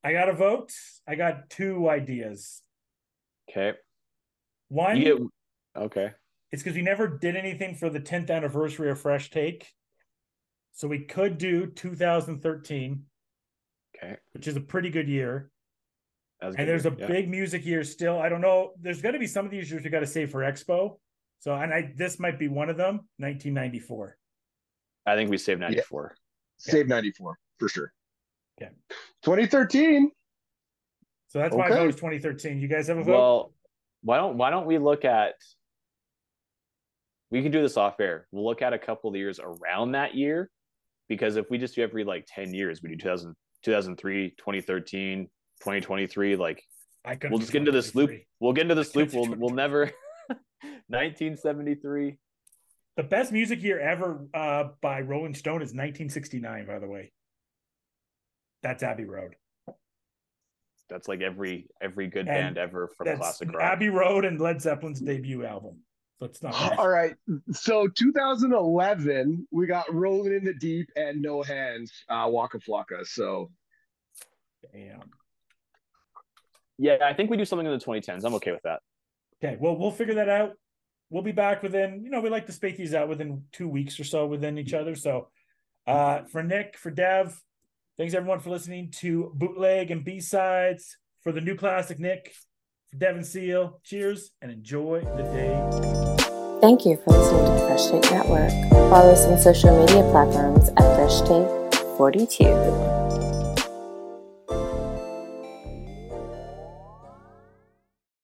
I got a vote. I got two ideas. Okay. One, get okay. it's because we never did anything for the 10th anniversary of Fresh Take. So we could do 2013, Okay. which is a pretty good year. That And good. there's a Yeah. big music year still. I don't know. There's going to be some of these years we got to save for Expo. So, and I this might be one of them. 1994. I think we saved 94. Save 94 for sure. Okay. 2013. So that's my Okay. vote is 2013. You guys have a vote? Well, why don't why don't we look at we can do this off air. We'll look at a couple of years around that year because if we just do every like 10 years, we do 2000, 2003, 2013, 2023, like we'll just get into this loop. We'll get into this loop. We'll, we'll never 1973. The best music year ever uh, by Rolling Stone is 1969. By the way, that's Abbey Road. That's like every every good And band ever from classic rock. Abbey Road and Led Zeppelin's debut album. So it's not bad. All right. So 2011, we got Rolling in the Deep and No Hands, uh, Waka Flocka. So Damn. Yeah, I think we do something in the 2010s. I'm okay with that. Okay, well, we'll figure that out. We'll be back within, you know, we like to spake these out within two weeks or so within each other. So, uh, for Nick, for Dev, thanks everyone for listening to Bootleg and B Sides. For the new classic, Nick, for Devan Seal, cheers and enjoy the day. Thank you for listening to the Fresh Take Network. Follow us on social media platforms at Fresh Take 42.